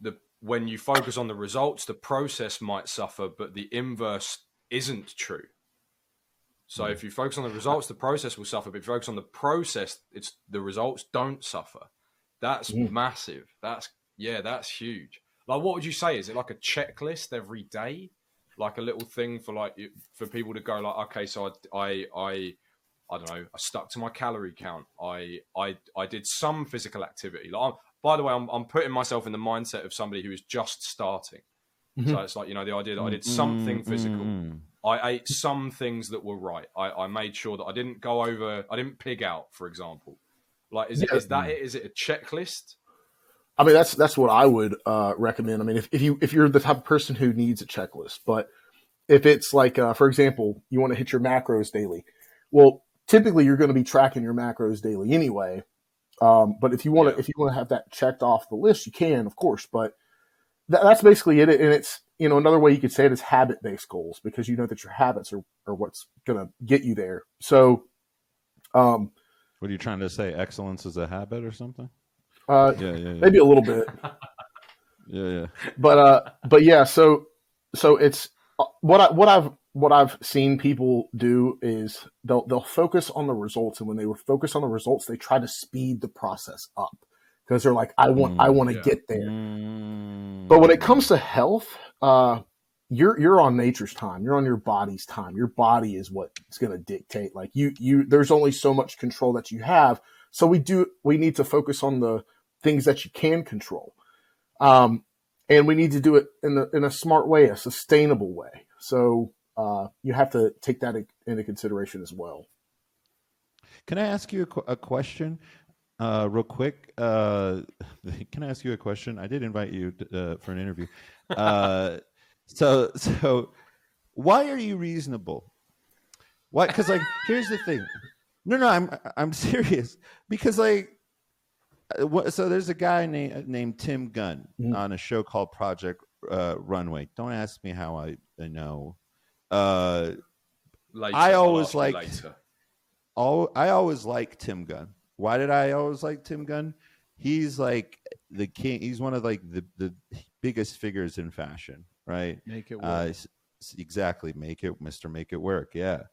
the when you focus on the results, the process might suffer, but the inverse isn't true. So hmm. if you focus on the results, the process will suffer. But if you focus on the process, it's the results don't suffer. That's Mm. massive. That's yeah, that's huge. Like, what would you say? Is it like a checklist every day? like a little thing for like for people to go like okay so i i i, I don't know i stuck to my calorie count i i i did some physical activity like I'm, by the way I'm, I'm putting myself in the mindset of somebody who is just starting Mhm. so it's like you know the idea that i did something Mm, physical mm, mm. i ate some things that were right i i made sure that i didn't go over i didn't pig out for example like is, it, Yeah. is that it is it a checklist I mean, that's that's what I would uh, recommend. I mean, if, if you if you're the type of person who needs a checklist, but if it's like, uh, for example, you want to hit your macros daily, well, typically you're going to be tracking your macros daily anyway. Um, but if you want to Yeah. if you want to have that checked off the list, you can, of course. But that, that's basically it. And it's you know another way you could say it is habit based goals because you know that your habits are are what's going to get you there. So, um, What are you trying to say? Excellence is a habit or something? uh, Yeah, yeah, yeah. maybe a little bit. Yeah, yeah. but uh but yeah so so it's uh, what i what i've what i've seen people do is they'll they'll focus on the results and when they were focus on the results they try to speed the process up because they're like i want i Mm, want to yeah. get there Mm. but when it comes to health uh you're you're on nature's time you're on your body's time your body is what's going to dictate like you you there's only so much control that you have so we do we need to focus on the things that you can control um and we need to do it in the in a smart way a sustainable way so uh you have to take that into consideration as well Can I ask you a, qu- a question, uh, real quick? Uh, can I ask you a question? I did invite you to, uh, for an interview. So, so why are you reasonable? Why? Because like, here's the thing. No, no, I'm I'm serious. Because like, uh, so there's a guy named named Tim Gunn Mhm. on a show called Project uh, Runway. Don't ask me how I, I know. Uh, later I always like- all I always liked Tim Gunn. Why did I always like Tim Gunn? He's like the king. He's one of like the the biggest figures in fashion, right? Make it work. Uh, s- s- exactly, make it, Mister, make it work. Yeah,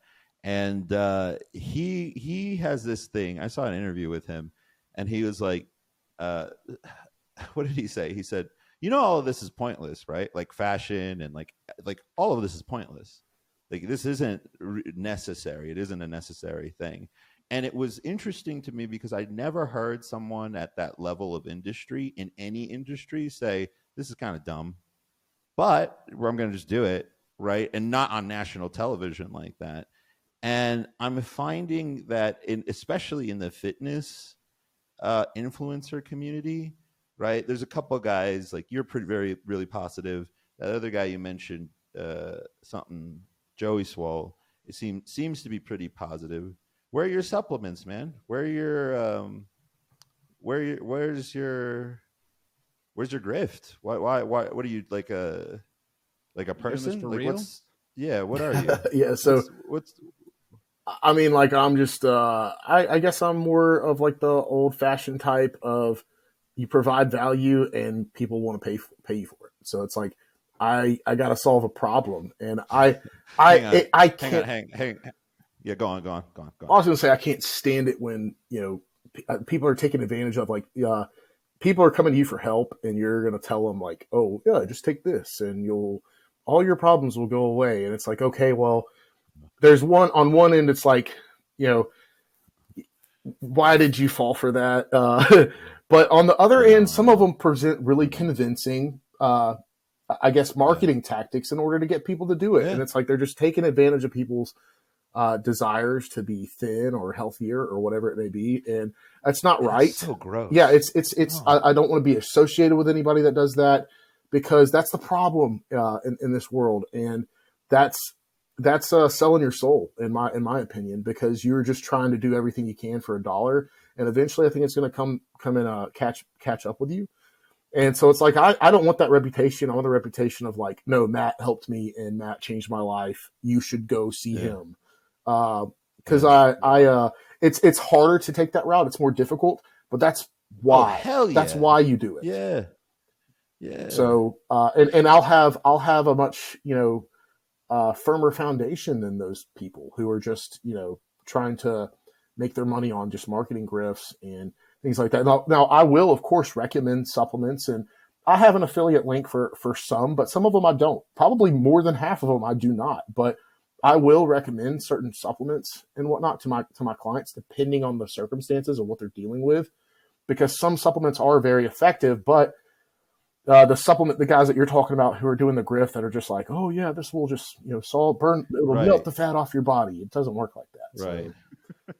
and uh, he he has this thing. I saw an interview with him, and he was like, uh, "What did he say?" He said, "You know, all of this is pointless, right? Like fashion and like like all of this is pointless. Like this isn't necessary. It isn't a necessary thing." And it was interesting to me because I'd never heard someone at that level of industry in any industry say, "This is kind of dumb." But where I'm going to just do it, right? And not on national television like that. And I'm finding that, in, especially in the fitness uh, influencer community, right? There's a couple guys like you're pretty very really positive. That other guy you mentioned, uh, something Joey Swoll, it seems seems to be pretty positive. Where are your supplements, man? Where are your um, where your, where's your where's your grift? Why why why what are you like a like a person? for Like real? what's yeah, what are you? yeah so what's, what's I mean, like I'm just, uh, I, I guess I'm more of like the old fashioned type of you provide value and people want to pay f- pay you for it. So it's like I I got to solve a problem, and I I Hang on. it, I hang on, can't. hang hang yeah, go on, go on, go on, go I was gonna say I can't stand it when you know p- uh, people are taking advantage of like uh, people are coming to you for help, and you're gonna tell them like, oh yeah, just take this, and you'll all your problems will go away. And it's like, okay, well, there's one on one end, it's like you know why did you fall for that? Uh, but on the other end, some of them present really convincing, uh, I guess, marketing tactics in order to get people to do it. Yeah. And it's like they're just taking advantage of people's uh, desires to be thin or healthier or whatever it may be, and that's not right. So gross. Yeah, it's it's it's. Oh. I, I don't want to be associated with anybody that does that. because that's the problem uh, in, in this world, and that's that's uh, selling your soul in my in my opinion because you're just trying to do everything you can for a dollar, and eventually I think it's going to come come in uh, catch catch up with you. And so it's like I, I don't want that reputation. I want the reputation of like, no, Matt helped me and Matt changed my life. You should go see Yeah. him. Because I I uh it's it's harder to take that route. It's more difficult, but that's why. Oh, hell That's why you do it. Yeah. Yeah. So uh, and and I'll have I'll have a much you know uh, firmer foundation than those people who are just you know trying to make their money on just marketing grifts and things like that. Now, now I will of course recommend supplements and I have an affiliate link for for some, but some of them I don't. Probably more than half of them I do not. But I will recommend certain supplements and whatnot to my to my clients depending on the circumstances and what they're dealing with, because some supplements are very effective, but uh, the supplement, the guys that you're talking about who are doing the grift that are just like, oh yeah, this will just you know solve burn, it'll Right. melt the fat off your body. It doesn't work like that. So-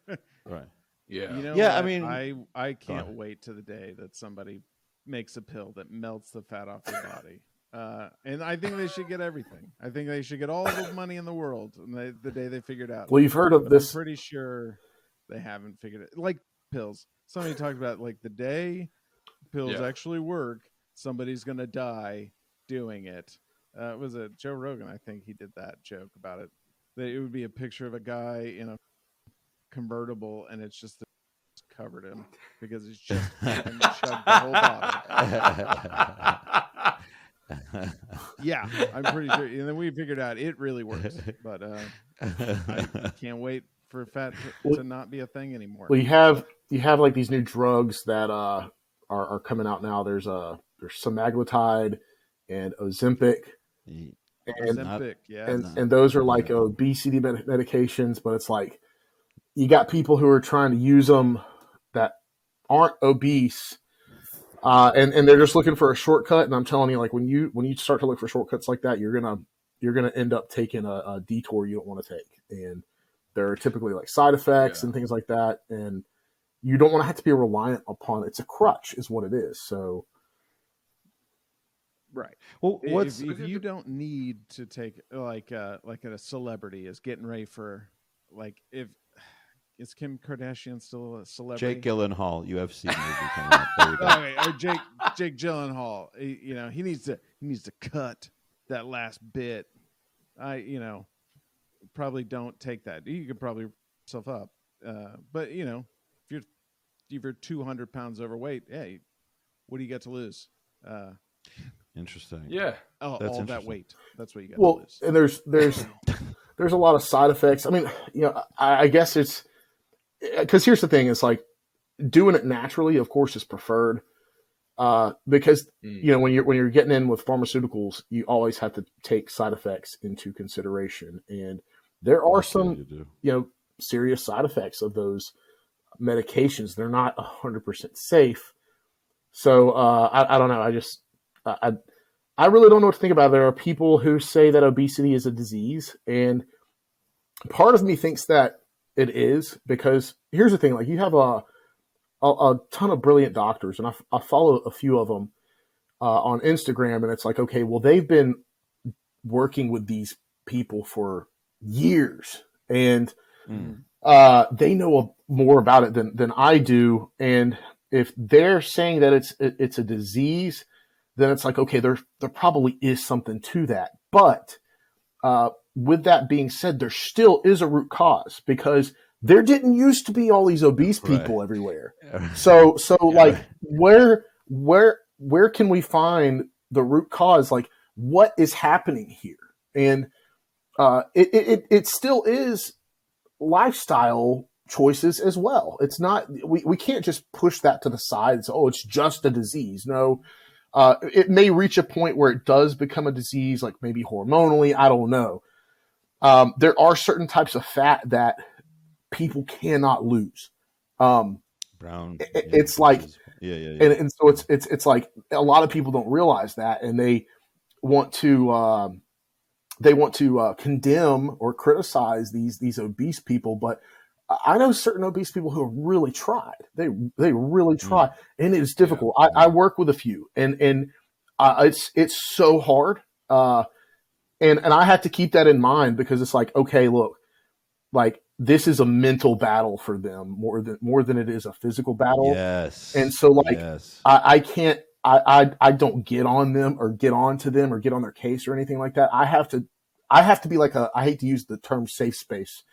right. right. Yeah. You know, Yeah, I what? mean- I I can't wait to the day that somebody makes a pill that melts the fat off your body. Uh, and I think they should get everything. I think they should get all the money in the world and they, the day they figure it out. Well, you've heard of But this. I'm pretty sure they haven't figured it. Like pills. Somebody talked about like the day pills Yeah. actually work, somebody's gonna die doing it. Uh, was it Joe Rogan? I think he did that joke about it. That it would be a picture of a guy in a convertible, and it's just covered him because he's just fucking chugged the whole bottle. Yeah, I'm pretty sure. And then we figured out it really works. But uh, I can't wait for fat to, Well- to not be a thing anymore. Well, you have you have like these new drugs that uh, are are coming out now. There's uh there's semaglutide and Ozempic, and Ozempic, yeah. and, and those are like obesity med- medications, but it's like you got people who are trying to use them that aren't obese, uh, and and they're just looking for a shortcut. And I'm telling you, like when you when you start to look for shortcuts like that, you're gonna you're gonna end up taking a, a detour you don't want to take, and there are typically like side effects Yeah. and things like that, and you don't want to have to be reliant upon. It's a crutch, is what it is. So right. well, If- what's if, you don't need to take like uh like a celebrity is getting ready for like if is Kim Kardashian still a celebrity? Jake Gyllenhaal UFC movie coming up? There you go. Okay, or Jake Jake Gyllenhaal. He- you know, he needs to he needs to cut that last bit. I you know probably don't take that. You could probably yourself up, uh, but you know if you're if you're 200 pounds overweight, hey, what do you got to lose? Uh, Interesting. Yeah. all, That's all that weight. That's what you got well, to lose. and there's there's there's a lot of side effects. I mean, you know, I, I guess it's because here's the thing: it's like doing it naturally, of course, is preferred. Uh, because Mm. you know when you're when you're getting in with pharmaceuticals, you always have to take side effects into consideration, and there are That's some you you know serious side effects of those medications. They're not hundred percent safe. So uh, I, I don't know. I just I, I really don't know what to think about. There are people who say that obesity is a disease, and part of me thinks that it is because here's the thing: like you have a a, a ton of brilliant doctors, and I, I follow a few of them uh, on Instagram, and it's like, okay, well, they've been working with these people for years, and Mm. uh, they know more about it than than I do. And if they're saying that it's it, it's a disease, then it's like okay, there there probably is something to that. But uh, with that being said, there still is a root cause because there didn't used to be all these obese people Right. everywhere. So so like where where where can we find the root cause? Like what is happening here? And uh, it, it it- still is lifestyle choices as well. It's not we, we can't just push that to the side say, oh, it's just a disease. No. Uh, it may reach a point where it does become a disease, like maybe hormonally. I don't know. Um, there are certain types of fat that people cannot lose. Um, Brown. It- it's like- yeah, yeah, yeah. and, and so it's it's it's like a lot of people don't realize that and they want to um, they want to uh, condemn or criticize these these obese people but I know certain obese people who have really tried. They they really try, and it is difficult. I, I work with a few, and and uh, it's it's so hard. Uh, and and I have to keep that in mind because it's like, okay, look, like this is a mental battle for them more than more than it is a physical battle. Yes. And so like yes. I, I can't I, I I don't get on them or get on to them or get on their case or anything like that. I have to I have to be like a I hate to use the term safe space,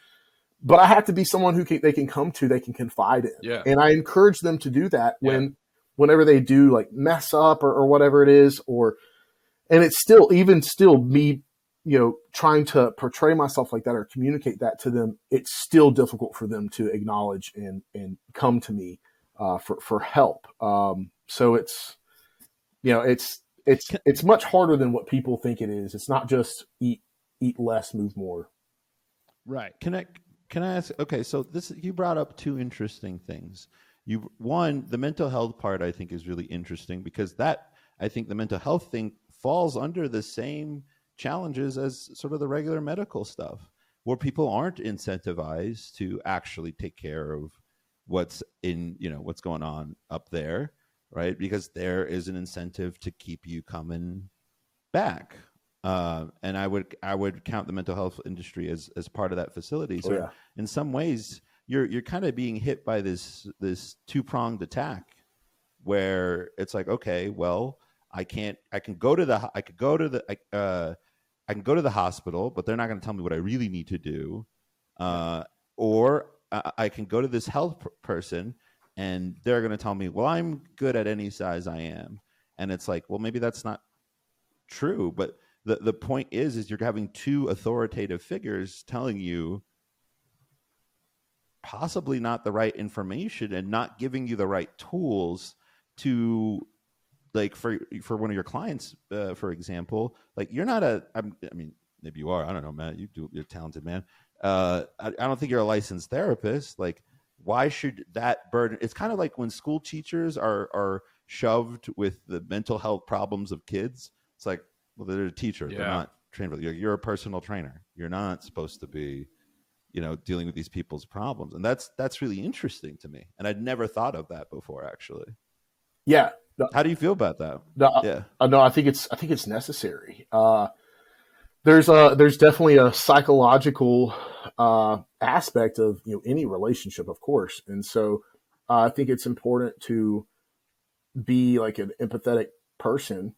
but I have to be someone who can, they can come to, they can confide in. Yeah. And I encourage them to do that Yeah. when whenever they do like mess up or, or whatever it is, or and it's still even still me, you know, trying to portray myself like that or communicate that to them, it's still difficult for them to acknowledge and and come to me uh, for for help. Um, so it's you know it's it's it's much harder than what people think it is. It's not just eat eat less, move more. Right. Can I can I ask? Okay, so this you brought up two interesting things. You one the mental health part I think is really interesting because that I think the mental health thing falls under the same challenges as sort of the regular medical stuff, where people aren't incentivized to actually take care of what's in you know what's going on up there, right? Because there is an incentive to keep you coming back. Uh, and I would I would count the mental health industry as as part of that facility. So Oh, yeah. in some ways, you're you're kind of being hit by this this two pronged attack, where it's like, okay, well, I can't I can go to the I could go to the I- uh, I can go to the hospital, but they're not going to tell me what I really need to do, uh, or I, I can go to this health person and they're going to tell me, well, I'm good at any size I am, and it's like, well, maybe that's not true, but the the point is is you're having two authoritative figures telling you possibly not the right information and not giving you the right tools to like for for one of your clients uh, for example like you're not a I'm, i mean maybe you are i don't know matt you do you're a talented man. Uh I, I don't think you're a licensed therapist like why should that burden it's kind of like when school teachers are are shoved with the mental health problems of kids. It's like well they're a teacher. They're not trained you're, you're a personal trainer. You're not supposed to be you know dealing with these people's problems. And that's that's really interesting to me. And i'd never thought of that before actually. Yeah. No, how do you feel about that? No, yeah. Uh, no, I think it's I think it's necessary. Uh, there's a there's definitely a psychological uh, aspect of you know any relationship, of course, and so uh, I think it's important to be like an empathetic person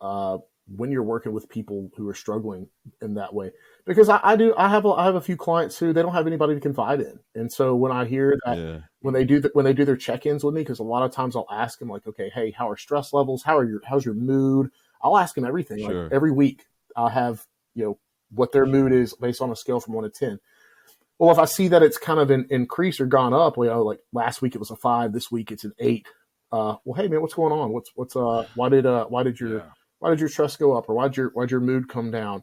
uh, when you're working with people who are struggling in that way. Because I, I do I have a, I have a few clients who they don't have anybody to confide in, and so when I hear that yeah when they do the, when they do their check-ins with me because a lot of times I'll ask them like okay hey how are stress levels how are your how's your mood I'll ask them everything Sure. like every week I'll have you know what their mood is based on a scale from 1 to 10 well if I see that it's kind of an increased or gone up you know like last week it was a 5 this week it's an 8 uh well hey man what's going on what's what's uh why did uh why did your Yeah. Why did your stress go up or why did your why'd your mood come down?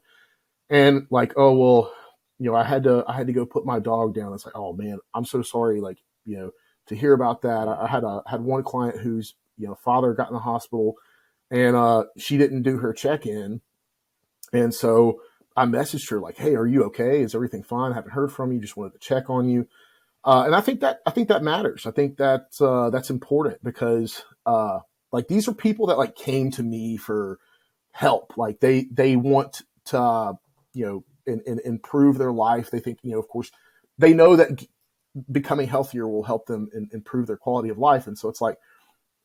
And like oh well you know i had to i had to go put my dog down. It's like oh man i'm so sorry like you know to hear about that. I, I had a had one client whose you know father got in the hospital and uh she didn't do her check-in. And so i messaged her like hey are you okay? Is everything fine? I haven't heard from you. Just wanted to check on you. Uh, and i think that i think that matters. I think that uh, that's important because uh like these are people that like came to me for help like they they want to you know in, in, improve their life they think you know of course they know that becoming healthier will help them in, improve their quality of life and so it's like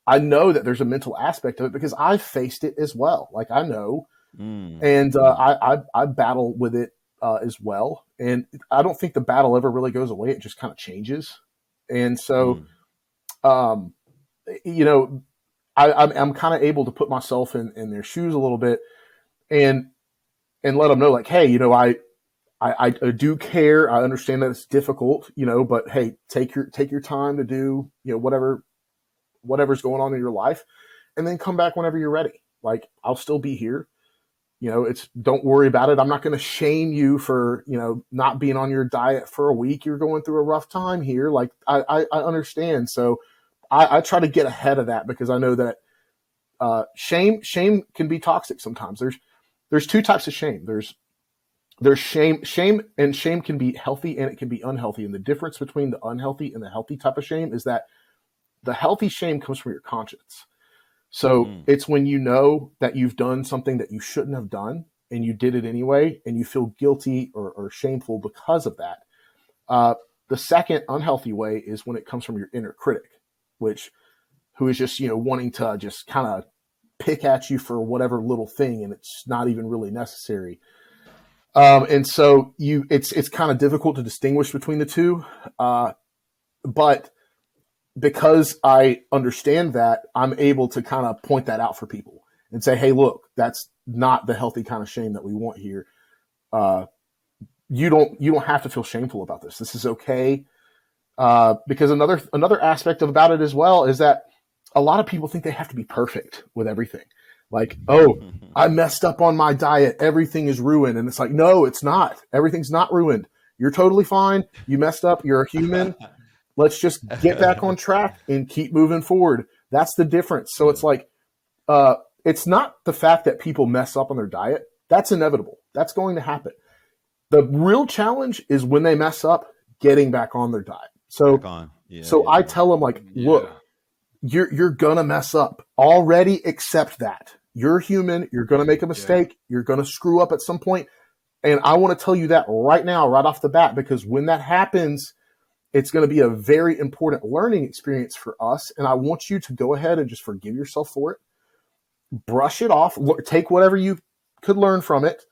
i know that there's a mental aspect of it because i've faced it as well like i know Mm. and uh, I, I I battle with it uh, as well. And I don't think the battle ever really goes away; it just kind of changes. And so, Mm. um, you know, I, I'm I'm kind of able to put myself in in their shoes a little bit, and and let them know, like, hey, you know, I. I, I do care. I understand that it's difficult, you know, but hey, take your take your time to do, you know, whatever whatever's going on in your life, and then come back whenever you're ready. Like I'll still be here you know it's don't worry about it i'm not going to shame you for you know not being on your diet for a week you're going through a rough time here like i i, I understand so I, I try to get ahead of that because i know that uh, shame shame can be toxic sometimes. There's there's two types of shame. There's there's shame shame and shame can be healthy and it can be unhealthy. And the difference between the unhealthy and the healthy type of shame is that the healthy shame comes from your conscience. So Mm. it's when you know that you've done something that you shouldn't have done and you did it anyway and you feel guilty or, or shameful because of that. Uh, the second unhealthy way is when it comes from your inner critic, which who is just, you know, wanting to just kind of pick at you for whatever little thing and it's not even really necessary. Um, and so you, it's, it's kind of difficult to distinguish between the two. Uh, but because I understand that, I'm able to kind of point that out for people and say, "Hey, look, that's not the healthy kind of shame that we want here. Uh, you don't you don't have to feel shameful about this. This is okay." Uh, because another another aspect about it as well is that a lot of people think they have to be perfect with everything. Like, oh, I messed up on my diet, everything is ruined, and it's like, no, it's not. Everything's not ruined. You're totally fine. You messed up. You're a human let's just get back on track and keep moving forward that's the difference so it's like uh, it's not the fact that people mess up on their diet that's inevitable that's going to happen the real challenge is when they mess up getting back on their diet so. Yeah, so yeah, i tell them like look you're you're gonna mess up. Already accept that. You're human. You're gonna make a mistake. You're gonna screw up at some point. And i want to tell you that right now right off the bat because when that happens it's going to be a very important learning experience for us and i want you to go ahead and just forgive yourself for it. Brush it off. Lo- take whatever you could learn from it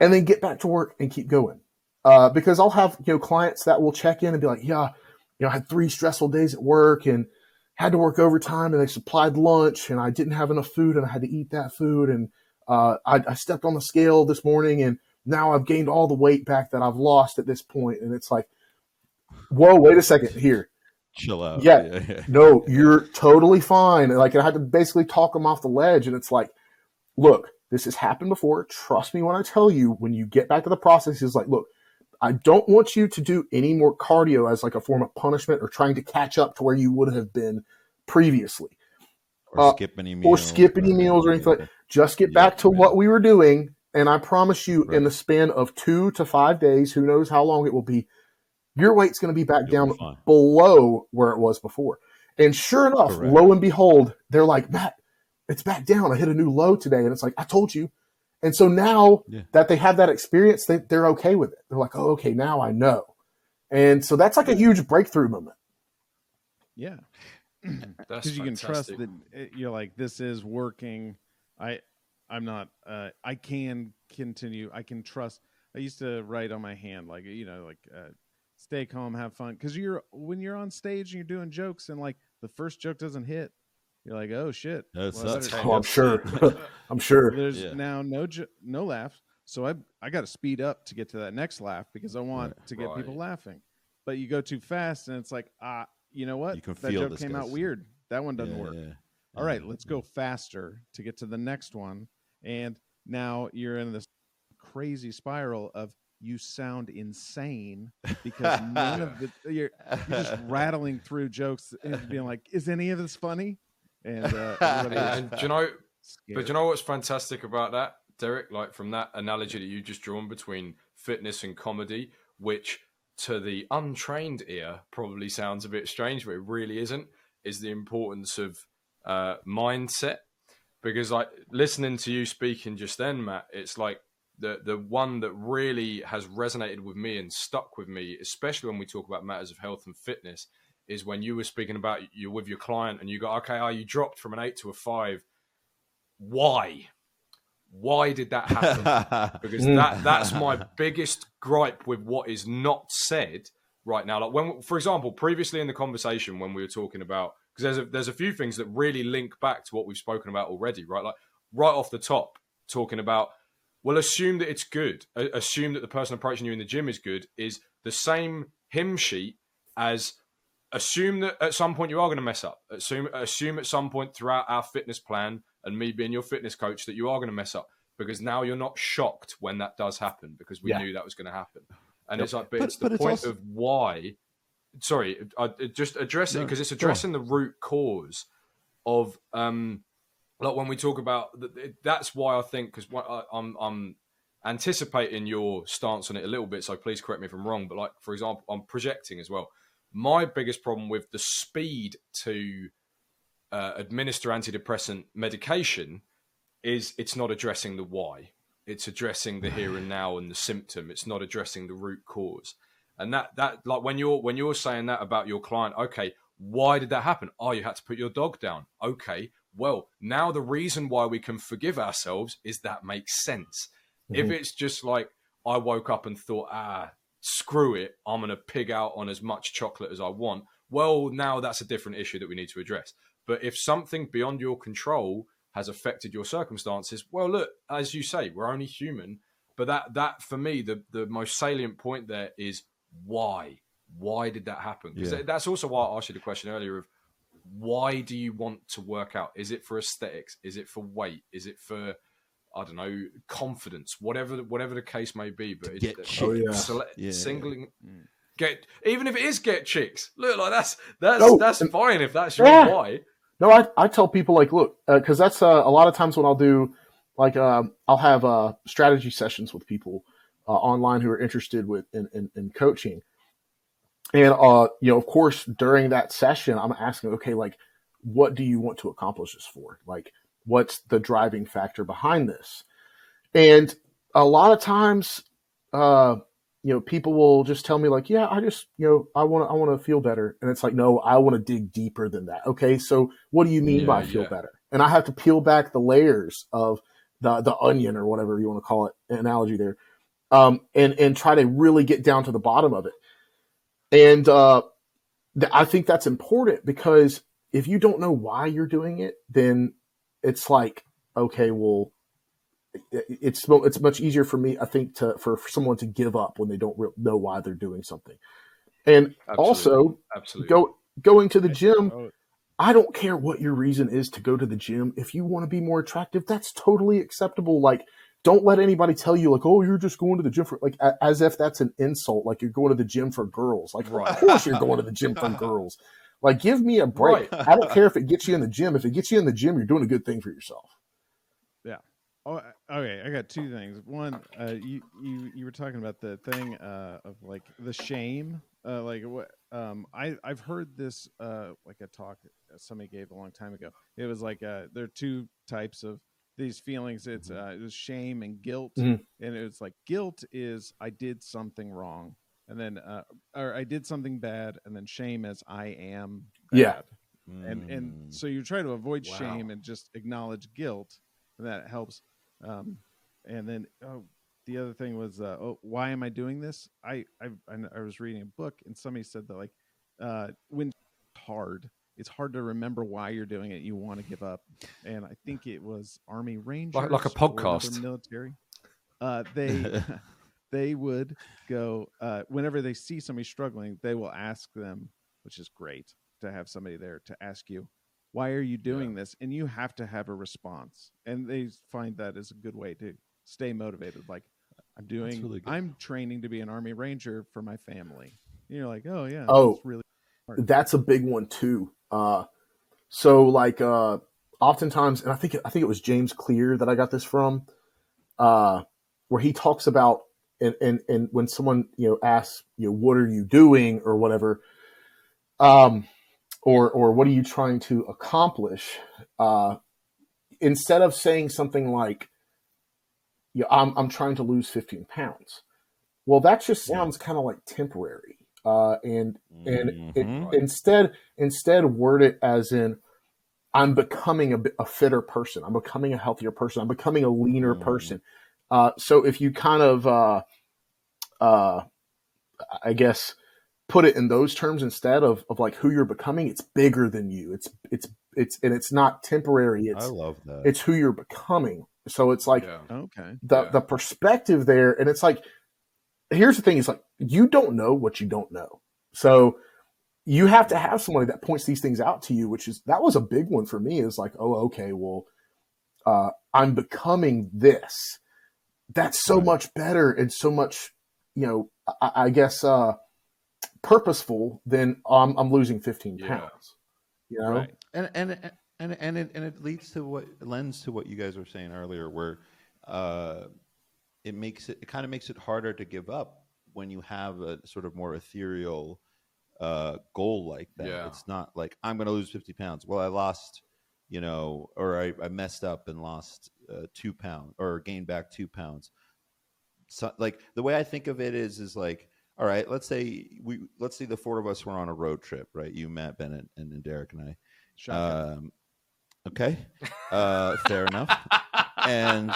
and then get back to work and keep going. Uh, because i'll have you know clients that will check in and be like yeah you know i had three stressful days at work and had to work overtime and they supplied lunch and i didn't have enough food and i had to eat that food and uh, I, I stepped on the scale this morning and now i've gained all the weight back that i've lost at this point. and it's like whoa wait a second here chill out. Yeah. yeah. no, you're totally fine. And, Like I had to basically talk them off the ledge, and it's like, look, this has happened before. Trust me when I tell you. When you get back to the process, it's like, look, I don't want you to do any more cardio as like a form of punishment or trying to catch up to where you would have been previously. Or Uh, skip any meals. or skip any meals or anything. like- Just get Yeah, back to man. what we were doing, and I promise you, Right. in the span of two to five days, who knows how long it will be, your weight's going to be back You'll down be below where it was before. And sure enough, Correct. lo and behold, they're like, Matt, it's back down. I hit a new low today. And it's like, I told you. And so now Yeah. that they have that experience, they, they're okay with it. They're like, oh, okay, now I know. And so that's like a huge breakthrough moment. Yeah. Because you can trust that it, you're like this is working i i'm not uh i can continue i can trust i used to write on my hand like you know like uh stay calm have fun because you're when you're on stage and you're doing jokes and like the first joke doesn't hit you're like oh shit That Well, oh, I'm sure. I'm sure. there's Yeah. now no jo- no laughs so i i got to speed up to get to that next laugh because i want Right. to get people laughing but you go too fast and it's like ah you know what You can that feel joke this came out weird that one doesn't Yeah, work yeah. all right, Yeah. let's go faster to get to the next one. And now you're in this crazy spiral of you sound insane because none of the you're, you're just rattling through jokes and being like, "Is any of this funny?" And uh, And, and do you know? scared. But do you know what's fantastic about that, Derek? Like from that analogy that you just drawn between fitness and comedy, which to the untrained ear probably sounds a bit strange, but it really isn't. Is the importance of uh, mindset? Because like listening to you speaking just then, Matt, it's like the the one that really has resonated with me and stuck with me, especially when we talk about matters of health and fitness, is when you were speaking about you with your client and you go, okay, oh, you dropped from an eight to a five. Why? Why did that happen? because that that's my biggest gripe with what is not said right now. Like when, for example, previously in the conversation when we were talking about because there's a, there's a few things that really link back to what we've spoken about already, right? Like right off the top, talking about well, assume that it's good. Assume that the person approaching you in the gym is good. Is the same hymn sheet as assume that at some point you are going to mess up. Assume assume at some point throughout our fitness plan and me being your fitness coach that you are going to mess up because now you're not shocked when that does happen because we Yeah. knew that was going to happen. And Yep. it's like, but, But- it's the but it's point also- of why. Sorry, I, I just address it No, because it's addressing the root cause of um like when we talk about th- th- that's why I think because I'm I'm anticipating your stance on it a little bit. So please correct me if I'm wrong. But like for example, I'm projecting as well. My biggest problem with the speed to uh, administer antidepressant medication is it's not addressing the why. It's addressing the here and now and the symptom. It's not addressing the root cause. And that that like when you're when you're saying that about your client, okay, why did that happen? Oh, you had to put your dog down. Okay, well, now the reason why we can forgive ourselves is that makes sense. If it's just like I woke up and thought, ah, screw it, I'm going to pig out on as much chocolate as I want, well, now that's a different issue that we need to address. But if something beyond your control has affected your circumstances, well, look, as you say, we're only human. But that, that for me, the, the most salient point there is why? Why did that happen? Because Yeah. that's also why I asked you the question earlier of why do you want to work out? Is it for aesthetics? Is it for weight? Is it for I don't know confidence? Whatever whatever the case may be, but it's, get it's Oh, yeah. sele- Yeah. singling Mm. get even if it is get chicks. Look like that's that's No, that's and- fine if that's your Yeah. why. No, I, I tell people like, look, because that's uh, a lot of times when I'll do, like, um, I'll have uh, strategy sessions with people uh, online who are interested with in, in, in coaching, and uh, you know, of course, during that session, I'm asking, okay, like, what do you want to accomplish this for? Like, what's the driving factor behind this? And a lot of times, uh, you know, people will just tell me like, yeah, I just, you know, I want to, I want to feel better. And it's like, no, I want to dig deeper than that. Okay. So what do you mean Yeah, by feel yeah. better? And I have to peel back the layers of the, the onion or whatever you want to call it analogy there. Um, and, and try to really get down to the bottom of it. And, uh, th- I think that's important because if you don't know why you're doing it, then it's like, okay, well, it's it's much easier for me, I think, to for, for someone to give up when they don't re- know why they're doing something. And also, Absolutely. go going to the gym. Oh, I don't care what your reason is to go to the gym. If you want to be more attractive, that's totally acceptable. Like, don't let anybody tell you like, oh, you're just going to the gym for like a- as if that's an insult. Like you're going to the gym for girls. Like, Right. of course you're going to the gym for girls. Like, give me a break. Right. I don't care if it gets you in the gym. If it gets you in the gym, you're doing a good thing for yourself. Yeah. Oh, okay. I got two things. One, uh, you you you were talking about the thing uh, of like the shame. Uh, like what? Um, I I've heard this uh, like a talk somebody gave a long time ago. It was like uh, there are two types of these feelings. It's uh, it was shame and guilt, Mhm. and it's like guilt is I did something wrong, and then uh, or I did something bad, and then shame as I am bad. Yeah. and and Mm. so you try to avoid Wow. shame and just acknowledge guilt and that helps um, and then oh, the other thing was uh, oh, why am i doing this I, I i was reading a book and somebody said that like uh, when hard it's hard to remember why you're doing it you want to give up and i think it was army rangers like a podcast. military uh, they they would go uh, whenever they see somebody struggling they will ask them which is great to have somebody there to ask you why are you doing this and you have to have a response and they find that is a good way to stay motivated like i'm doing really i'm training to be an army ranger for my family and you're like oh yeah Oh. that's really that's a big one too. Uh, so like uh, oftentimes, and I think I think it was James Clear that I got this from, uh, where he talks about and and and when someone you know asks you know what are you doing or whatever, um, or or what are you trying to accomplish, uh, instead of saying something like, yeah, I'm I'm trying to lose 15 pounds. Well, that just sounds kind of like temporary. Uh, and and it, Mhm. instead instead word it as in i'm becoming a, a fitter person i'm becoming a healthier person i'm becoming a leaner Mm. person uh, so if you kind of uh, uh, i guess put it in those terms instead of, of like who you're becoming it's bigger than you. It's it's it's and it's not temporary. I it's love that. it's who you're becoming. So it's like Yeah. okay. the Yeah. the perspective there and it's like here's the thing it's like you don't know what you don't know. So you have to have somebody that points these things out to you which is that was a big one for me. Is like oh okay well uh, i'm becoming this that's so Right. much better and so much you know i, I guess uh purposeful than um, i'm losing 15 Yeah. pounds you know right and and and and it and it leads to what lends to what you guys were saying earlier, where uh, it makes it it kind of makes it harder to give up when you have a sort of more ethereal uh, goal like that. Yeah. It's not like I'm going to lose 50 pounds. Well, I lost, you know, or I, I messed up and lost uh, two pounds or gain back two pounds. So, like the way I think of it is, is like, all right, let's say we, let's say the four of us were on a road trip, right? You, Matt, Bennett, and, and Derek and I. Shotgun. Um, okay, uh, fair enough. And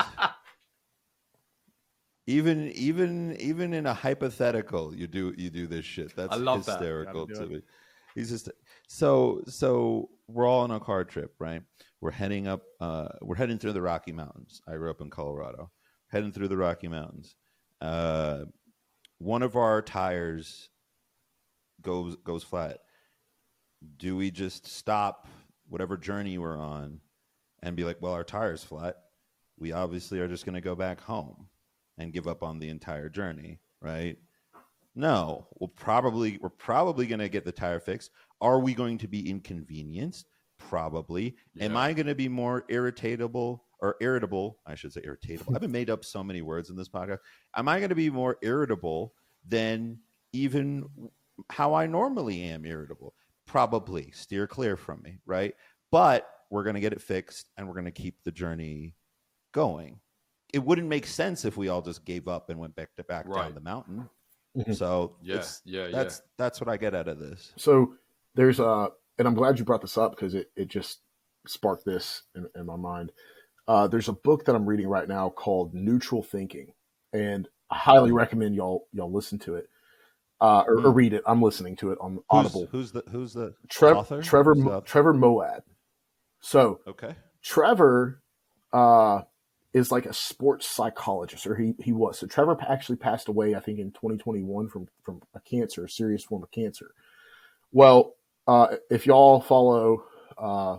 even even even in a hypothetical, you do you do this shit. That's that. hysterical Gotta to me. He's just so so. We're all on a car trip, right? We're heading up. Uh, we're heading through the Rocky Mountains. I grew up in Colorado. Heading through the Rocky Mountains. Uh, one of our tires goes goes flat. Do we just stop whatever journey we're on and be like, well, our tire's flat? We obviously are just going to go back home and give up on the entire journey, right? No, we'll probably we're probably going to get the tire fixed. Are we going to be inconvenienced? Probably. Am I going to be more irritable or irritable? I should say irritable. I've been made up so many words in this podcast. Am I going to be more irritable than even how I normally am irritable? Probably. Steer clear from me, right? But we're going to get it fixed and we're going to keep the journey going. It wouldn't make sense if we all just gave up and went back to back down the mountain. Mhm. So Yeah, it's- yeah, yeah. that's that's what I get out of this. So there's uh and I'm glad you brought this up because it, it just sparked this in, in my mind. Uh, there's a book that I'm reading right now called Neutral Thinking, and I highly recommend y'all y'all listen to it uh, or, or read it. I'm listening to it on Audible. Who's, who's the who's the Trev- author? Trevor Who's the Trevor Moawad. So Okay. Trevor uh, is like a sports psychologist, or he he was. So Trevor actually passed away, I think, in 2021 from from a cancer, a serious form of cancer. Well, uh, if y'all follow uh,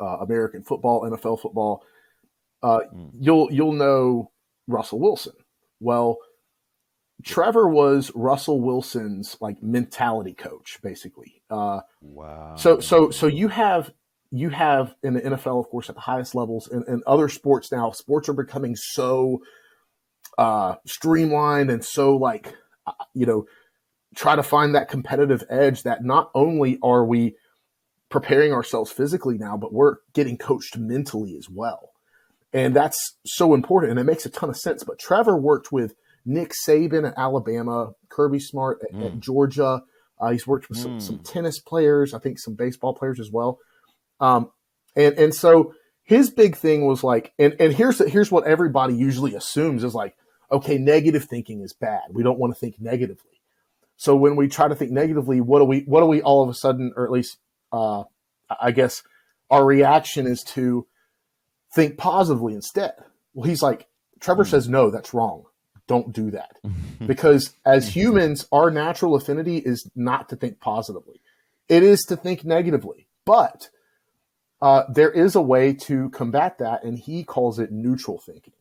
uh, American football, NFL football, uh, Mm. you'll you'll know Russell Wilson. Well, Trevor was Russell Wilson's like mentality coach, basically. Uh, Wow. so so so you have you have in the NFL, of course, at the highest levels, and, and other sports now. Sports are becoming so uh, streamlined and so like you know try to find that competitive edge that not only are we preparing ourselves physically now, but we're getting coached mentally as well, and that's so important, and it makes a ton of sense. But Trevor worked with Nick Saban at Alabama, Kirby Smart at, at Georgia. Uh, he's worked with some, Mm. some tennis players, I think some baseball players as well. Um, and and so his big thing was like, and and here's here's what everybody usually assumes is like, okay, negative thinking is bad. We don't want to think negatively. So when we try to think negatively, what do we what do we all of a sudden, or at least uh, I guess our reaction is to think positively instead. Well, he's like, Trevor says, no, that's wrong. Don't do that because as humans, our natural affinity is not to think positively. It is to think negatively. But uh, there is a way to combat that, and he calls it neutral thinking.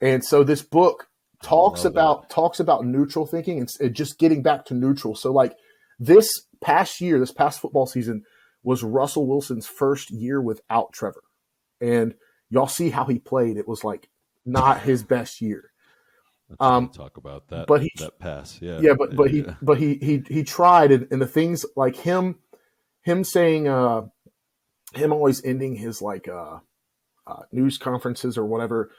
And so this book talks about talks about neutral thinking and, and just getting back to neutral. So like this past year, this past football season was Russell Wilson's first year without Trevor, and y'all see how he played. It was like not his best year. Let's um, talk about that. but he- that pass. Yeah. yeah, but but he but he he he tried, and, and the things like him him saying uh him always ending his like uh, uh news conferences or whatever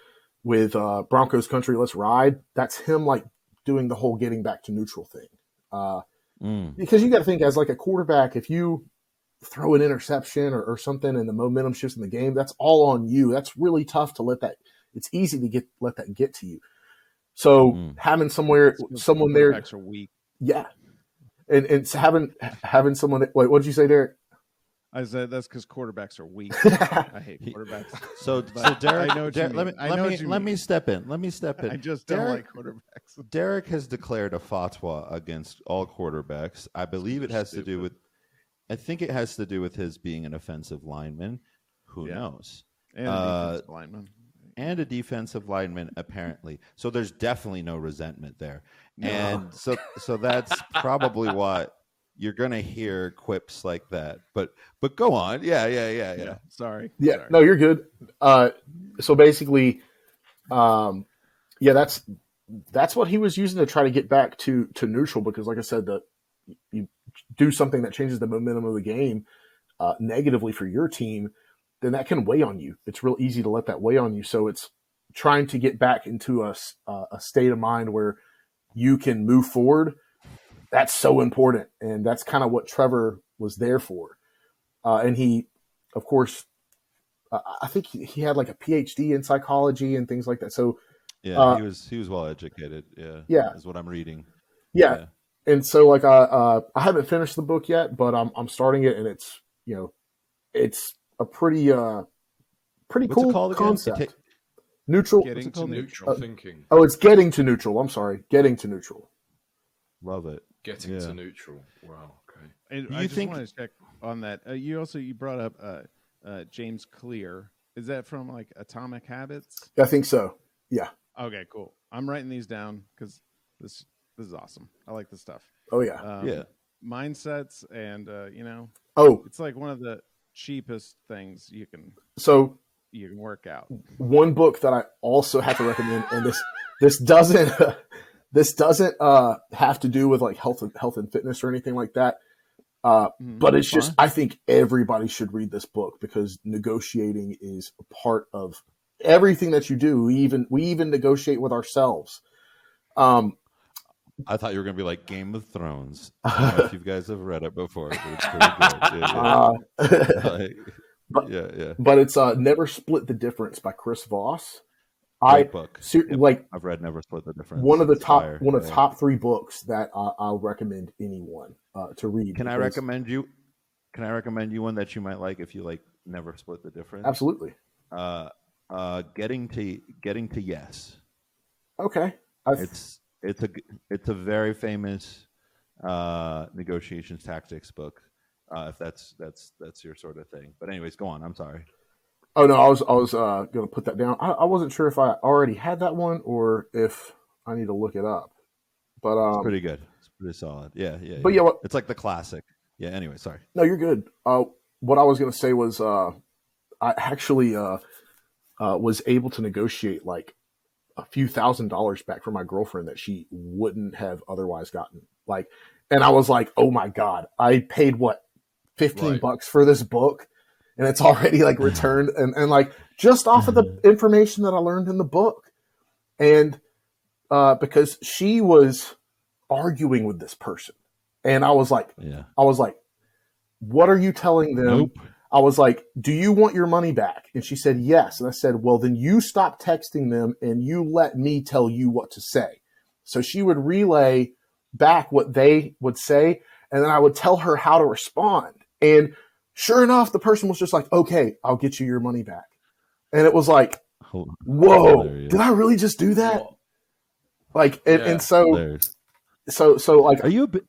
with uh Broncos country let's ride. That's him like doing the whole getting back to neutral thing. Uh Mm. because you got to think as like a quarterback, if you throw an interception or, or something and the momentum shifts in the game, that's all on you. That's really tough to let that. It's easy to get let that get to you. So Mm. having somewhere someone there, Quarterbacks are weak. yeah, and and so having having someone. Wait, what did you say, Derek? I said that's because quarterbacks are weak. I hate quarterbacks. So, But so Derek, I know Derek- let me. I let know me let me step in. Let me step in. I just don't like quarterbacks. Derek has declared a fatwa against all quarterbacks. I believe it has to do with. I think it has to do with his being an offensive lineman. Who Yeah. knows? And a Uh, defensive lineman. And a defensive lineman, apparently. So there's definitely no resentment there, No. and so so that's probably what you're gonna hear quips like that. But but go on, yeah, yeah, yeah, yeah. Yeah. Sorry. Yeah, Sorry. no, you're good. Uh, so basically, um, yeah, that's that's what he was using to try to get back to to neutral because, like I said, the you do something that changes the momentum of the game uh, negatively for your team, then that can weigh on you. It's real easy to let that weigh on you. So it's trying to get back into a, uh, a state of mind where you can move forward. That's so important. And that's kind of what Trevor was there for. Uh, and he, of course, uh, I think he, he, had like a PhD in psychology and things like that. So yeah, uh, he was he was well educated. Yeah, yeah, is what I'm reading. Yeah, yeah. and so like I uh, I haven't finished the book yet, but I'm I'm starting it, and it's you know, it's a pretty uh pretty What's cool concept. neutral. Getting to neutral uh, thinking. Oh, it's getting to neutral. I'm sorry, getting to neutral. Love it. Getting yeah. to neutral. Wow. Okay. And you I just think... want to check on that. Uh, you also you brought up uh, uh, James Clear. Is that from like Atomic Habits? I think so. Yeah. Okay, cool. I'm writing these down because this this is awesome. I like this stuff. Oh yeah, um, yeah. Mindsets and uh, you know, oh, it's like one of the cheapest things you can so you can work out. One book that I also have to recommend, and this this doesn't this doesn't uh, have to do with like health and health and fitness or anything like that. Uh, mm, but it's just I think everybody should read this book because negotiating is a part of everything that you do. We even we even negotiate with ourselves. Um, I thought you were going to be like Game of Thrones. if you guys have read it before, but it's pretty good. Yeah, yeah. Uh, like, but, yeah, yeah. But it's uh, Never Split the Difference by Chris Voss. Great I book. Ser- yep. like I've read Never Split the Difference. One of the top fire. one of the yeah. top three books that uh, I'll recommend anyone uh, to read. Can because... I recommend you? Can I recommend you one that you might like if you like Never Split the Difference? Absolutely. Uh, uh, getting to getting to yes. Okay. I've... It's it's a it's a very famous uh, negotiations tactics book. Uh, if that's that's that's your sort of thing. But anyways, go on. I'm sorry. Oh no, I was I was uh, going to put that down. I, I, wasn't sure if I already had that one or if I need to look it up. But um, it's pretty good. It's pretty solid. Yeah, yeah. But yeah, yeah what, it's like the classic. Yeah. Anyway, sorry. No, you're good. Uh, what I was going to say was uh, I actually uh, uh, was able to negotiate like a few thousand dollars back from my girlfriend that she wouldn't have otherwise gotten. Like, and I was like, oh my God, I paid what, 15 right. bucks for this book and it's already like returned and, and like just off of the mm-hmm. information that I learned in the book. And, uh, because she was arguing with this person and I was like, yeah, I was like, what are you telling them? Nope. I was like, Do you want your money back? And she said, Yes. And I said, Well, then you stop texting them and you let me tell you what to say. So she would relay back what they would say, and then I would tell her how to respond. And sure enough, the person was just like, Okay, I'll get you your money back. And it was like, Whoa, did I really just do that? Like, and, yeah, and so, so, so, like, are you a,